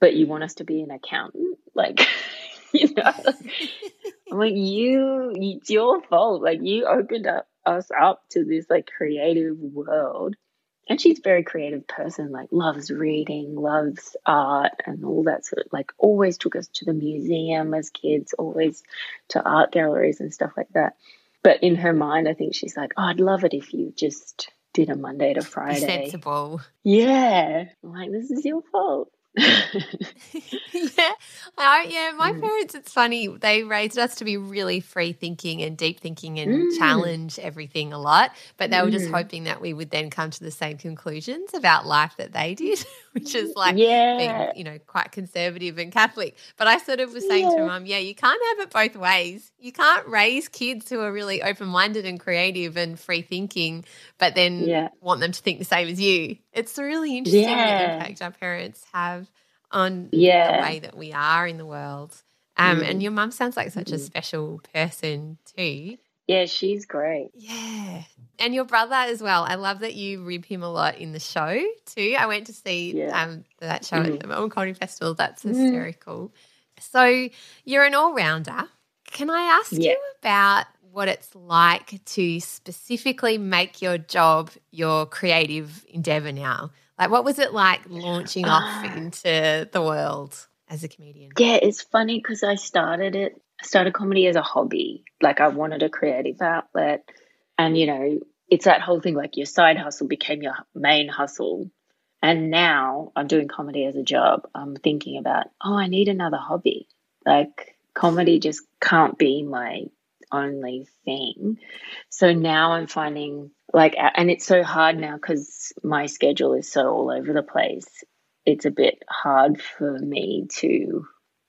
But you want us to be an accountant? Like [LAUGHS] you know? [LAUGHS] I'm like you it's your fault. Like you opened up us up to this like creative world. And she's a very creative person like loves reading loves art and all that sort of like always took us to the museum as kids always to art galleries and stuff like that. But in her mind i think she's like oh i'd love it if you just did a monday to friday. sensible. Yeah. I'm like this is your fault [LAUGHS] yeah, I, yeah. My mm. parents, it's funny. They raised us to be really free thinking and deep thinking and mm. challenge everything a lot. But they mm. were just mm. hoping that we would then come to the same conclusions about life that they did, [LAUGHS] which is like yeah. being, you know, quite conservative and Catholic. But I sort of was saying yeah. to mum, yeah, you can't have it both ways. You can't raise kids who are really open minded and creative and free thinking, but then yeah. want them to think the same as you. It's really interesting the impact our parents have on yeah. the way that we are in the world. Um, mm. And your mum sounds like such mm. a special person too. Yeah, she's great. Yeah. And your brother as well. I love that you rib him a lot in the show too. I went to see yeah. um, that show mm. at the Melbourne Comedy Festival. That's mm. hysterical. So you're an all rounder. Can I ask yeah. you about what it's like to specifically make your job your creative endeavor now? Like, what was it like launching off uh, into the world as a comedian? Yeah, it's funny because I started it, I started comedy as a hobby. Like, I wanted a creative outlet. And, you know, it's that whole thing like your side hustle became your main hustle. And now I'm doing comedy as a job. I'm thinking about, oh, I need another hobby. Like, comedy just can't be my only thing. So now I'm finding like, and it's so hard now because my schedule is so all over the place. It's a bit hard for me to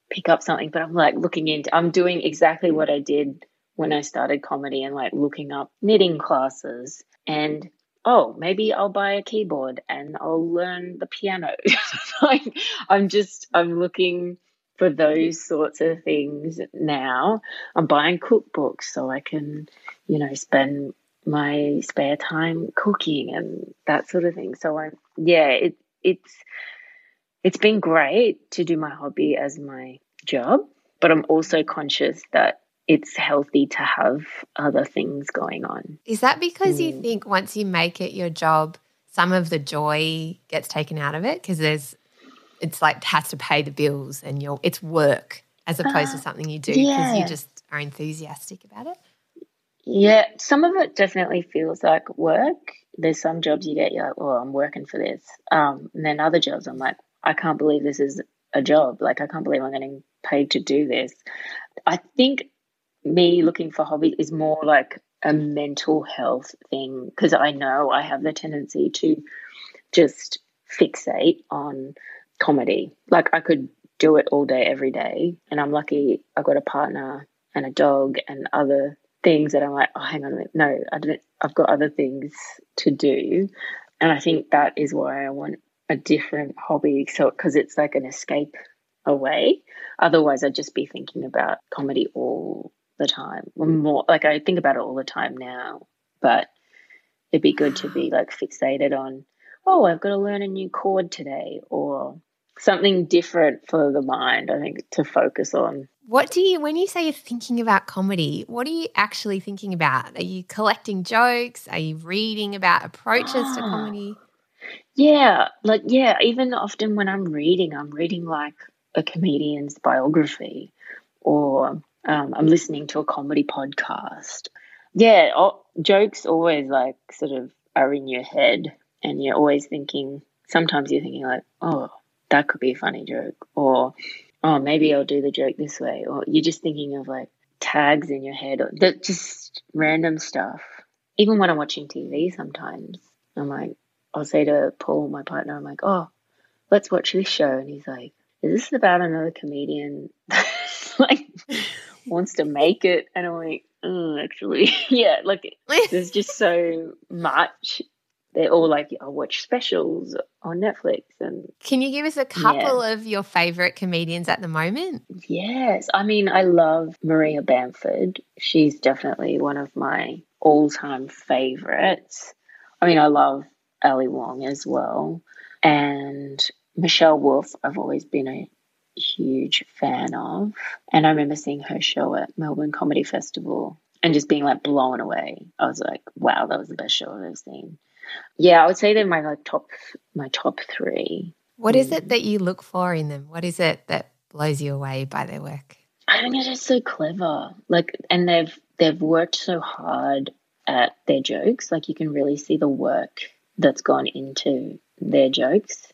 pick up something, but I'm like looking into, I'm doing exactly what I did when I started comedy and like looking up knitting classes and oh, maybe I'll buy a keyboard and I'll learn the piano. [LAUGHS] like I'm just I'm looking for those sorts of things now. I'm buying cookbooks so I can, you know, spend my spare time cooking and that sort of thing. So I'm yeah, it it's it's been great to do my hobby as my job, but I'm also conscious that it's healthy to have other things going on. Is that because mm. you think once you make it your job, some of the joy gets taken out of it because there's it's like has to pay the bills and you're it's work as opposed uh, to something you do because yeah. you just are enthusiastic about it? Yeah, some of it definitely feels like work. There's some jobs you get, you're like, oh, I'm working for this. Um, and then other jobs, I'm like, I can't believe this is a job. Like, I can't believe I'm getting paid to do this. I think me looking for hobbies is more like a mental health thing because I know I have the tendency to just fixate on comedy. Like, I could do it all day, every day. And I'm lucky I got a partner and a dog and other things that I'm like, oh, hang on a minute, no, I didn't. I've got other things to do, and I think that is why I want a different hobby. So because it's like an escape away. Otherwise, I'd just be thinking about comedy all the time. Mm. More like I think about it all the time now, but it'd be good to be like fixated on, oh, I've got to learn a new chord today, or something different for the mind. I think to focus on. What do you, when you say you're thinking about comedy, what are you actually thinking about? Are you collecting jokes? Are you reading about approaches to ah. comedy? Yeah, like, yeah, even often when I'm reading, I'm reading like a comedian's biography or um, I'm listening to a comedy podcast. Yeah, jokes always like sort of are in your head and you're always thinking, sometimes you're thinking like, oh, that could be a funny joke. Or oh, maybe I'll do the joke this way, or you're just thinking of like tags in your head, or that just random stuff. Even when I'm watching TV, sometimes I'm like, I'll say to Paul, my partner, I'm like, oh, let's watch this show, and he's like, is this about another comedian [LAUGHS] like [LAUGHS] wants to make it? And I'm like, oh, actually, [LAUGHS] yeah, like there's just so much they're all like I watch specials on Netflix and Can you give us a couple yeah. of your favorite comedians at the moment? Yes. I mean, I love Maria Bamford. She's definitely one of my all-time favorites. I mean, I love Ali Wong as well. And Michelle Wolf, I've always been a huge fan of. And I remember seeing her show at Melbourne Comedy Festival and just being like blown away. I was like, wow, that was the best show I've ever seen. Yeah, I would say they're my like top my top three. What is it mm. that you look for in them? What is it that blows you away by their work? I think they're just so clever. Like and they've they've worked so hard at their jokes. Like you can really see the work that's gone into their jokes.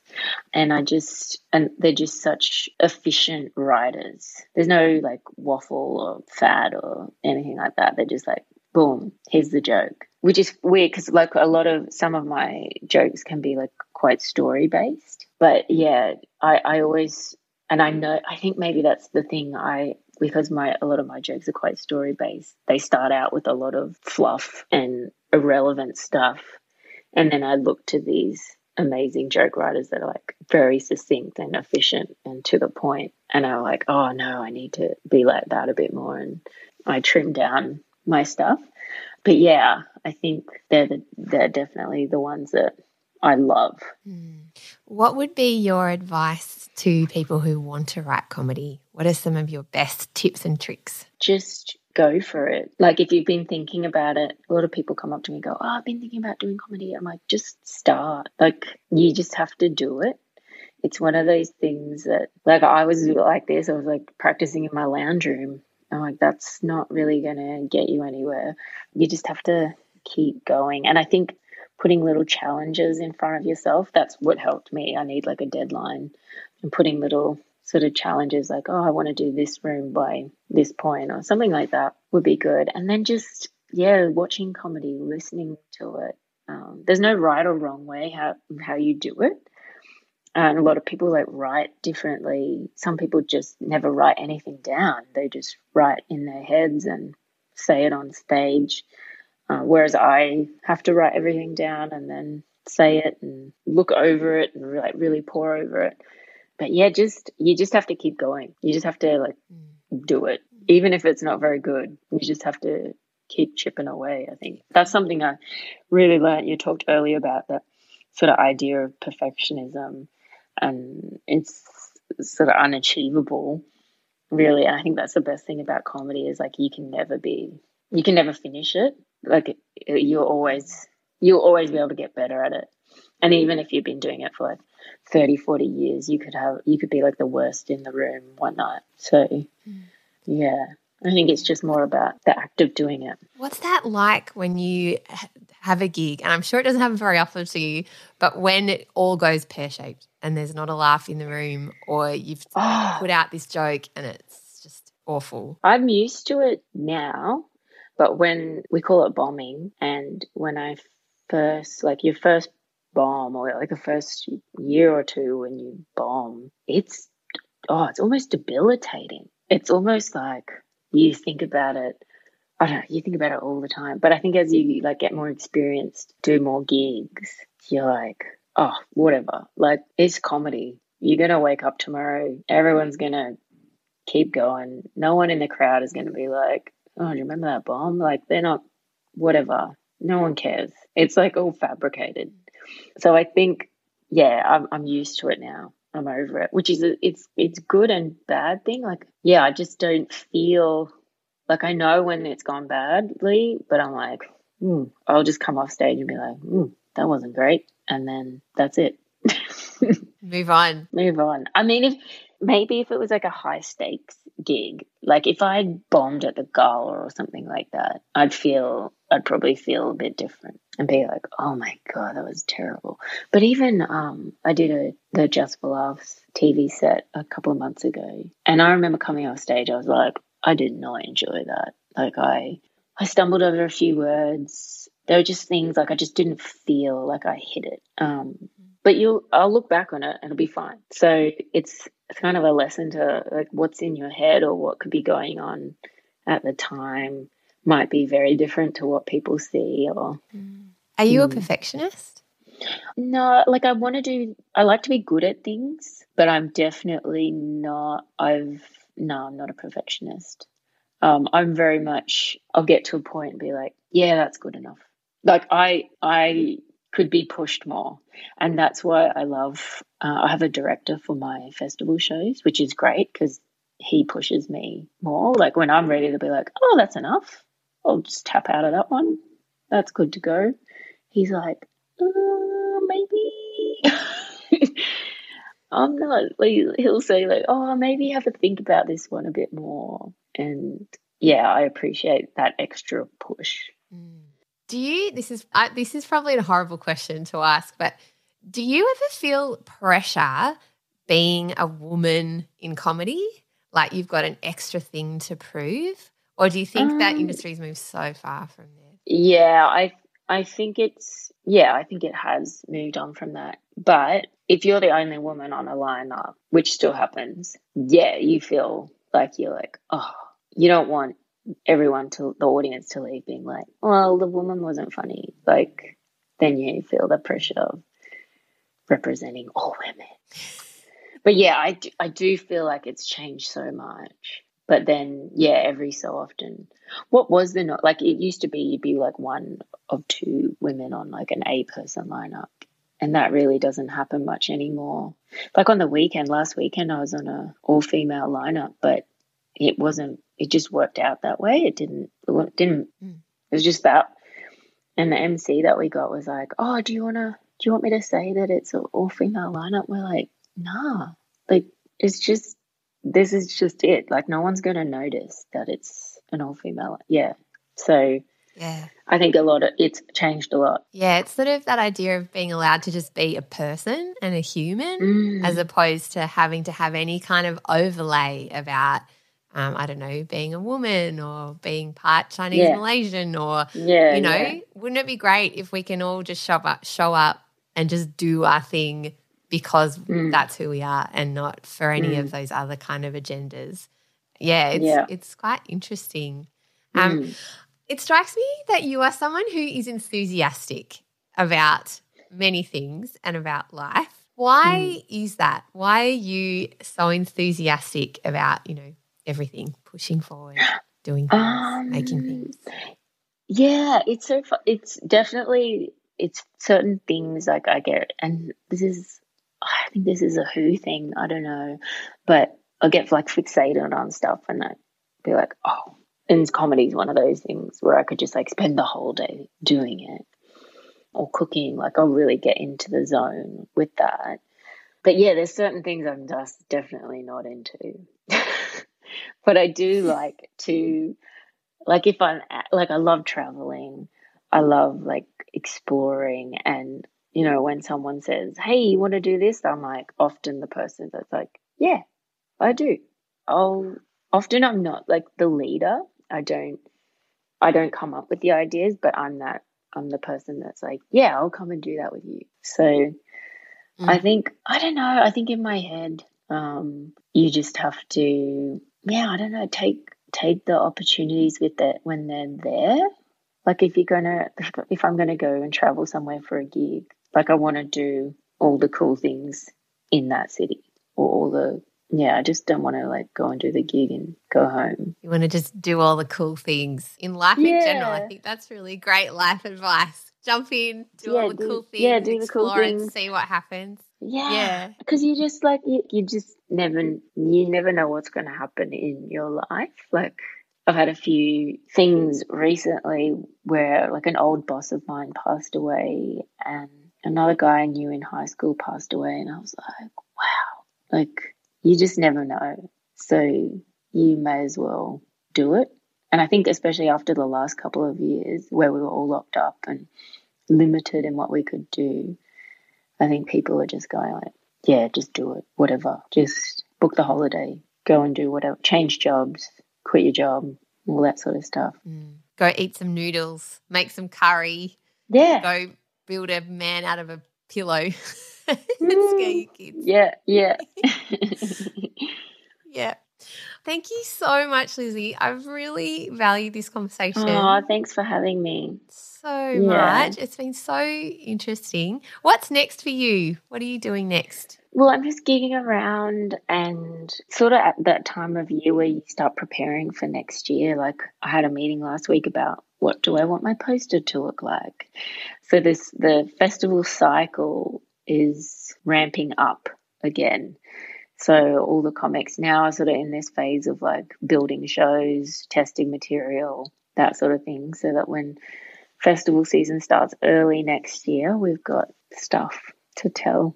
And I just, and they're just such efficient writers. There's no like waffle or fad or anything like that. They're just like, boom, here's the joke which is weird because like a lot of some of my jokes can be like quite story based but yeah i i always and i know i think maybe that's the thing i because my a lot of my jokes are quite story based they start out with a lot of fluff and irrelevant stuff. And then i look to these amazing joke writers that are like very succinct and efficient and to the point and i'm like oh no i need to be like that a bit more and i trim down my stuff but yeah, I think they're the, they're definitely the ones that I love. Mm. What would be your advice to people who want to write comedy? What are some of your best tips and tricks? Just go for it. Like if you've been thinking about it, a lot of people come up to me and go, "Oh, I've been thinking about doing comedy." I'm like, "Just start." Like you just have to do it. It's one of those things that like I was like this, I was like practicing in my lounge room I'm like, that's not really going to get you anywhere. You just have to keep going. And I think putting little challenges in front of yourself, that's what helped me. I need like a deadline and putting little sort of challenges like, oh, I want to do this room by this point or something like that would be good. And then just, yeah, watching comedy, listening to it. Um, there's no right or wrong way how, how you do it and a lot of people like write differently. Some people just never write anything down. They just write in their heads and say it on stage. Uh, whereas I have to write everything down and then say it and look over it and like really pour over it. But yeah, just you just have to keep going. You just have to like mm. do it, even if it's not very good. You just have to keep chipping away. I think that's something I really learned. You talked earlier about that sort of idea of perfectionism and it's sort of unachievable really. And i think that's the best thing about comedy is like you can never be you can never finish it. Like you're always you'll always be able to get better at it. And even if you've been doing it for like 30 40 years you could have you could be like the worst in the room one night. So mm. yeah. I think it's just more about the act of doing it. What's that like when you have a gig? And I'm sure it doesn't happen very often to you, but when it all goes pear shaped and there's not a laugh in the room, or you've [GASPS] put out this joke and it's just awful. I'm used to it now, but when we call it bombing, and when I first, like your first bomb or like the first year or two when you bomb, it's, oh, it's almost debilitating. It's almost like, you think about it I don't know, you think about it all the time. But I think as you like get more experienced, do more gigs, you're like, oh, whatever. Like it's comedy. You're gonna wake up tomorrow, everyone's gonna keep going. No one in the crowd is gonna be like, Oh, do you remember that bomb? Like they're not whatever. No one cares. It's like all fabricated. So I think, yeah, I'm I'm used to it now. I'm over it, which is it's it's good and bad thing. Like, yeah, I just don't feel like I know when it's gone badly, but I'm like, mm, I'll just come off stage and be like, mm, that wasn't great, and then that's it. [LAUGHS] Move on. Move on. I mean, if maybe if it was like a high stakes gig, like if I bombed at the gala or something like that, I'd feel, I'd probably feel a bit different and be like, oh my God, that was terrible. But even, um, I did a, the Just for Laughs TV set a couple of months ago. And I remember coming off stage, I was like, I did not enjoy that. Like I, I stumbled over a few words. There were just things like I just didn't feel like I hit it. Um, but you'll I'll look back on it and it'll be fine. So it's it's kind of a lesson to like what's in your head or what could be going on at the time might be very different to what people see or Are you mm. a perfectionist? No, like I want to do I like to be good at things, but I'm definitely not I've no, I'm not a perfectionist. Um, I'm very much I'll get to a point and be like, yeah, that's good enough. Like I I could be pushed more. And that's why I love, uh, I have a director for my festival shows, which is great because he pushes me more. Like when I'm ready to be like, oh, that's enough. I'll just tap out of that one. That's good to go. He's like, uh, maybe. [LAUGHS] I'm not. Like, he'll say like, oh, maybe have a think about this one a bit more. And yeah, I appreciate that extra push. Mm. Do you? This is uh, this is probably a horrible question to ask, but do you ever feel pressure being a woman in comedy? Like you've got an extra thing to prove, or do you think um, that industry's moved so far from there? Yeah, I I think it's yeah, I think it has moved on from that. But if you're the only woman on a lineup, which still happens, yeah, you feel like you're like, oh, you don't want everyone to the audience to leave being like, well, the woman wasn't funny. Like, then you feel the pressure of representing all women. But yeah, I do, I do feel like it's changed so much. But then, yeah, every so often, what was the not like? It used to be you'd be like one of two women on like an A person lineup, and that really doesn't happen much anymore. Like on the weekend, last weekend, I was on a all female lineup, but it wasn't it just worked out that way. It didn't, it didn't, mm. it was just that. And the MC that we got was like, oh, do you want to, do you want me to say that it's an all female lineup? We're like, nah, like it's just, this is just it. Like no one's going to notice that it's an all female. Yeah. So, yeah. I think a lot of it's changed a lot. Yeah, it's sort of that idea of being allowed to just be a person and a human mm. as opposed to having to have any kind of overlay about um, I don't know, being a woman or being part Chinese yeah. Malaysian or, yeah, you know, yeah. wouldn't it be great if we can all just show up, show up and just do our thing because mm. that's who we are and not for any mm. of those other kind of agendas. Yeah, it's yeah. it's quite interesting. Um, mm. It strikes me that you are someone who is enthusiastic about many things and about life. Why mm. is that? Why are you so enthusiastic about, you know, everything, pushing forward, doing things, um, making things? Yeah, it's so. It's definitely it's certain things like I get, and this is. I think this is a who thing. I don't know, but I get like fixated on stuff, and I be like, oh, and comedy is one of those things where I could just like spend the whole day doing it or cooking. Like I'll really get into the zone with that. But yeah, there's certain things I'm just definitely not into. [LAUGHS] but I do like to, like, if I'm like, I love traveling. I love like exploring. And, you know, when someone says, Hey, you want to do this? I'm like, often the person that's like, Yeah, I do. I'll, often I'm not like the leader. I don't, I don't come up with the ideas, but I'm that, I'm the person that's like, Yeah, I'll come and do that with you. So, mm. I think, I don't know, I think in my head, um, you just have to yeah, I don't know, take take the opportunities with it when they're there. Like if you're gonna, if I'm gonna go and travel somewhere for a gig, like I want to do all the cool things in that city or all the yeah, I just don't want to like go and do the gig and go home. You want to just do all the cool things in life yeah. in general. I think that's really great life advice. Jump in, do yeah, all the do, cool things, yeah, do the cool things. see what happens. Yeah, because you just like you, you just never you never know what's going to happen in your life. Like I've had a few things recently where like an old boss of mine passed away, and another guy I knew in high school passed away, and I was like, wow, like you just never know. So you may as well do it. And I think, especially after the last couple of years where we were all locked up and limited in what we could do, I think people are just going like, yeah, just do it, whatever. Just book the holiday, go and do whatever, change jobs, quit your job, all that sort of stuff. Mm. Go eat some noodles, make some curry. Yeah. Go build a man out of a pillow [LAUGHS] [LAUGHS] Mm, your kids. Yeah, yeah. [LAUGHS] yeah. Thank you so much, Lizzie. I've really valued this conversation. Oh, thanks for having me. So yeah. much. It's been so interesting. What's next for you? What are you doing next? Well, I'm just gigging around and sort of at that time of year where you start preparing for next year. Like I had a meeting last week about what do I want my poster to look like. So this the festival cycle is ramping up again. So all the comics now are sort of in this phase of like building shows, testing material, that sort of thing, so that when festival season starts early next year, we've got stuff to tell.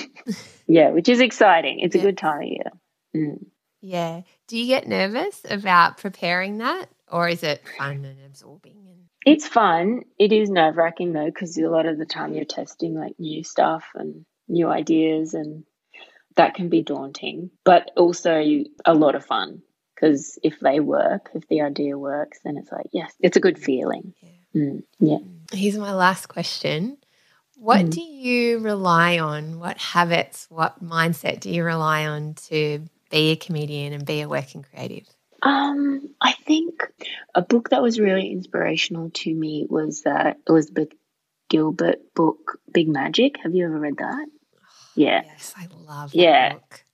[LAUGHS] yeah, which is exciting. It's a good time of year. Mm. Yeah. Do you get nervous about preparing that, or is it fun and absorbing? And- it's fun. It is nerve wracking though, because a lot of the time you're testing like new stuff and new ideas, and that can be daunting, but also a lot of fun. Because if they work, if the idea works, then it's like, yes, it's a good feeling. Yeah. Mm, yeah. Here's my last question. What mm. do you rely on? What habits, what mindset do you rely on to be a comedian and be a working creative? Um, I think a book that was really inspirational to me was that Elizabeth Gilbert book, Big Magic. Have you ever read that? [SIGHS] Yeah. Yes, I love yeah. Book.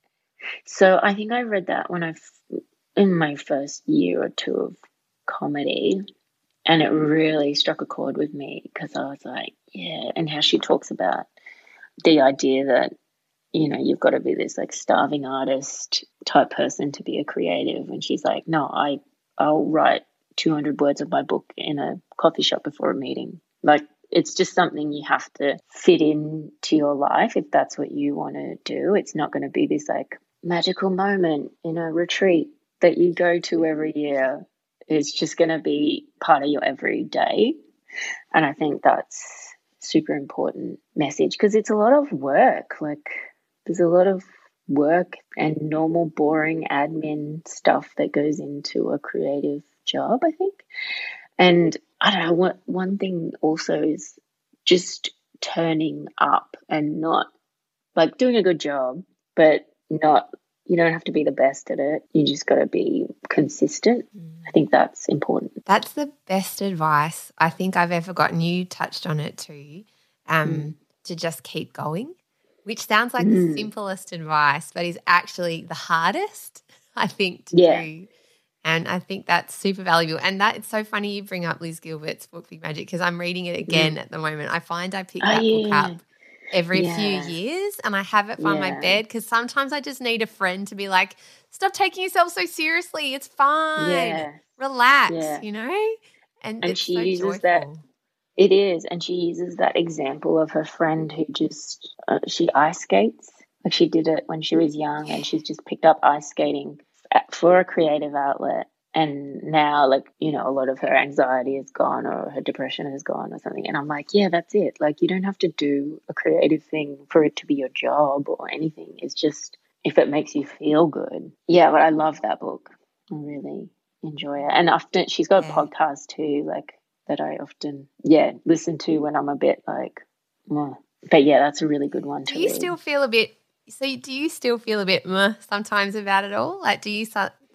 So I think I read that when I, in my first year or two of comedy, and it really struck a chord with me because I was like, yeah, and how she talks about the idea that you know you've got to be this like starving artist type person to be a creative, and she's like, no, I I'll write 200 words of my book in a coffee shop before a meeting, like. It's just something you have to fit into your life if that's what you want to do. It's not going to be this like magical moment in a retreat that you go to every year It's just going to be part of your everyday. And I think that's super important message because it's a lot of work. Like there's a lot of work and normal boring admin stuff that goes into a creative job, I think. And I don't know, what one thing also is just turning up and not like doing a good job, but not you don't have to be the best at it. You just got to be consistent. Mm. I think that's important. That's the best advice I think I've ever gotten. You touched on it too, um, mm. to just keep going, which sounds like mm. the simplest advice, but is actually the hardest, [LAUGHS] I think, to yeah. do. And I think that's super valuable. And that it's so funny you bring up Liz Gilbert's book Big Magic because I'm reading it again mm. at the moment. I find I pick oh, that yeah. book up every yeah. few years and I have it by yeah. my bed because sometimes I just need a friend to be like, stop taking yourself so seriously. It's fine. Yeah. Relax, you know? And, and she so uses joyful. that. It is. And she uses that example of her friend who just, uh, she ice skates. Like she did it when she was young and she's just picked up ice skating for a creative outlet. And now like you know a lot of her anxiety is gone or her depression is gone or something. And i'm like yeah that's it. Like you don't have to do a creative thing for it to be your job or anything. It's just if it makes you feel good. Yeah but i love that book. I really enjoy it. And often she's got a podcast too like that i often yeah listen to when i'm a bit like but yeah that's a really good one do you read. still feel a bit so do you still feel a bit Meh sometimes about it all like do you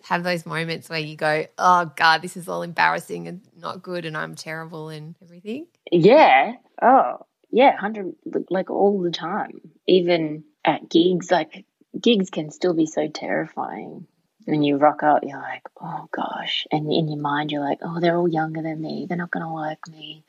have those moments where you go, oh God, this is all embarrassing and not good and I'm terrible and everything? Yeah. Oh, yeah. 100, like all the time. Even at gigs, like gigs can still be so terrifying. When you rock up, you're like, oh gosh. And in your mind, you're like, oh, they're all younger than me. They're not going to like me.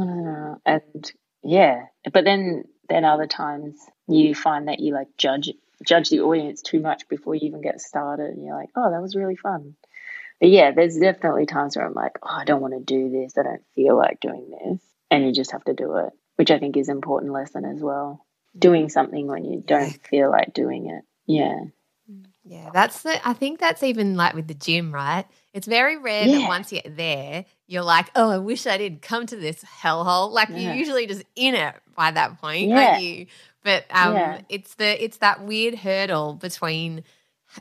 Uh, and yeah. But then, then other times you find that you like judge judge the audience too much before you even get started and you're like oh that was really fun but yeah there's definitely times where i'm like oh i don't want to do this i don't feel like doing this and you just have to do it which i think is important lesson as well doing something when you don't feel like doing it Yeah. Yeah, that's the. I think that's even like with the gym, right? It's very rare Yeah. that once you're there, you're like, "Oh, I wish I didn't come to this hellhole." Like Yeah. you're usually just in it by that point, Yeah. aren't you? But um, it's the it's that weird hurdle between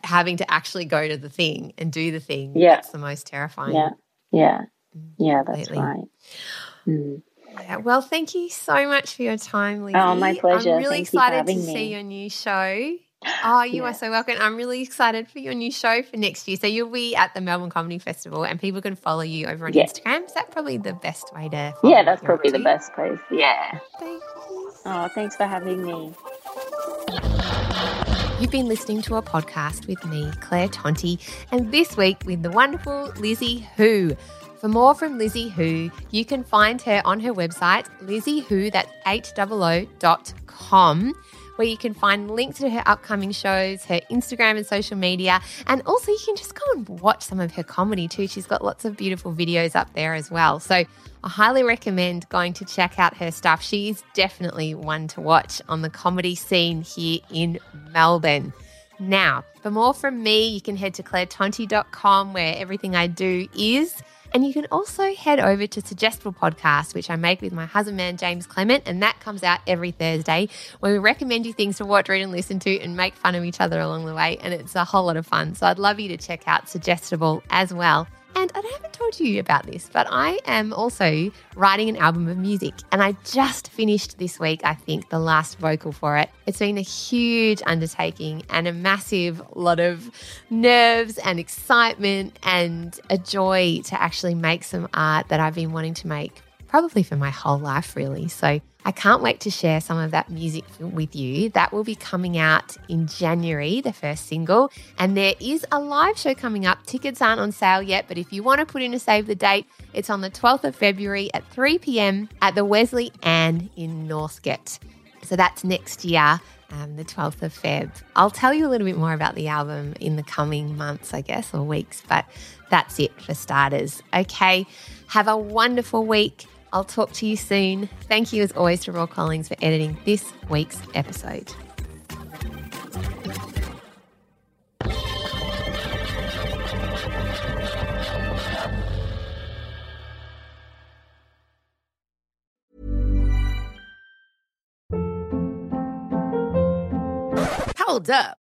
having to actually go to the thing and do the thing. Yeah. that's the most terrifying. Yeah. Yeah. Yeah, that's Completely. right. Mm. Yeah, Well, thank you so much for your time, Lizzie. Oh, my pleasure. I'm really Thank you for excited to having see your new show. Oh, you Yeah. are so welcome. I'm really excited for your new show for next year. So you'll be at the Melbourne Comedy Festival and people can follow you over on Yeah. Instagram. Is that probably the best way to follow Yeah, that's probably the best place. Yeah. Thank you. Oh, thanks for having me. You've been listening to a podcast with me, Claire Tonti, and this week with the wonderful Lizzie Hu. For more from Lizzie Hu, you can find her on her website, Lizzie Hu, that's com, where you can find links to her upcoming shows, her Instagram and social media, and also you can just go and watch some of her comedy too. She's got lots of beautiful videos up there as well. So I highly recommend going to check out her stuff. She is definitely one to watch on the comedy scene here in Melbourne. Now, for more from me, you can head to clairetonti.com where everything I do is. And you can also head over to Suggestible Podcast, which I make with my husband man, James Clement, and that comes out every Thursday where we recommend you things to watch, read, and listen to and make fun of each other along the way. And it's a whole lot of fun. So I'd love you to check out Suggestible as well. And I haven't told you about this, but I am also writing an album of music. And I just finished this week, I think, the last vocal for it. It's been a huge undertaking and a massive lot of nerves and excitement and a joy to actually make some art that I've been wanting to make probably for my whole life, really. So I can't wait to share some of that music with you. That will be coming out in January, the first single. And there is a live show coming up. Tickets aren't on sale yet, but if you want to put in a save the date, it's on the 12th of February at 3 p.m. at the Wesley Anne in Northcote. So that's next year. Um, the 12th of Feb. I'll tell you a little bit more about the album in the coming months, I guess, or weeks, but that's it for starters. Okay, have a wonderful week. I'll talk to you soon. Thank you, as always, to Raw Collings for editing this week's episode. Hold up.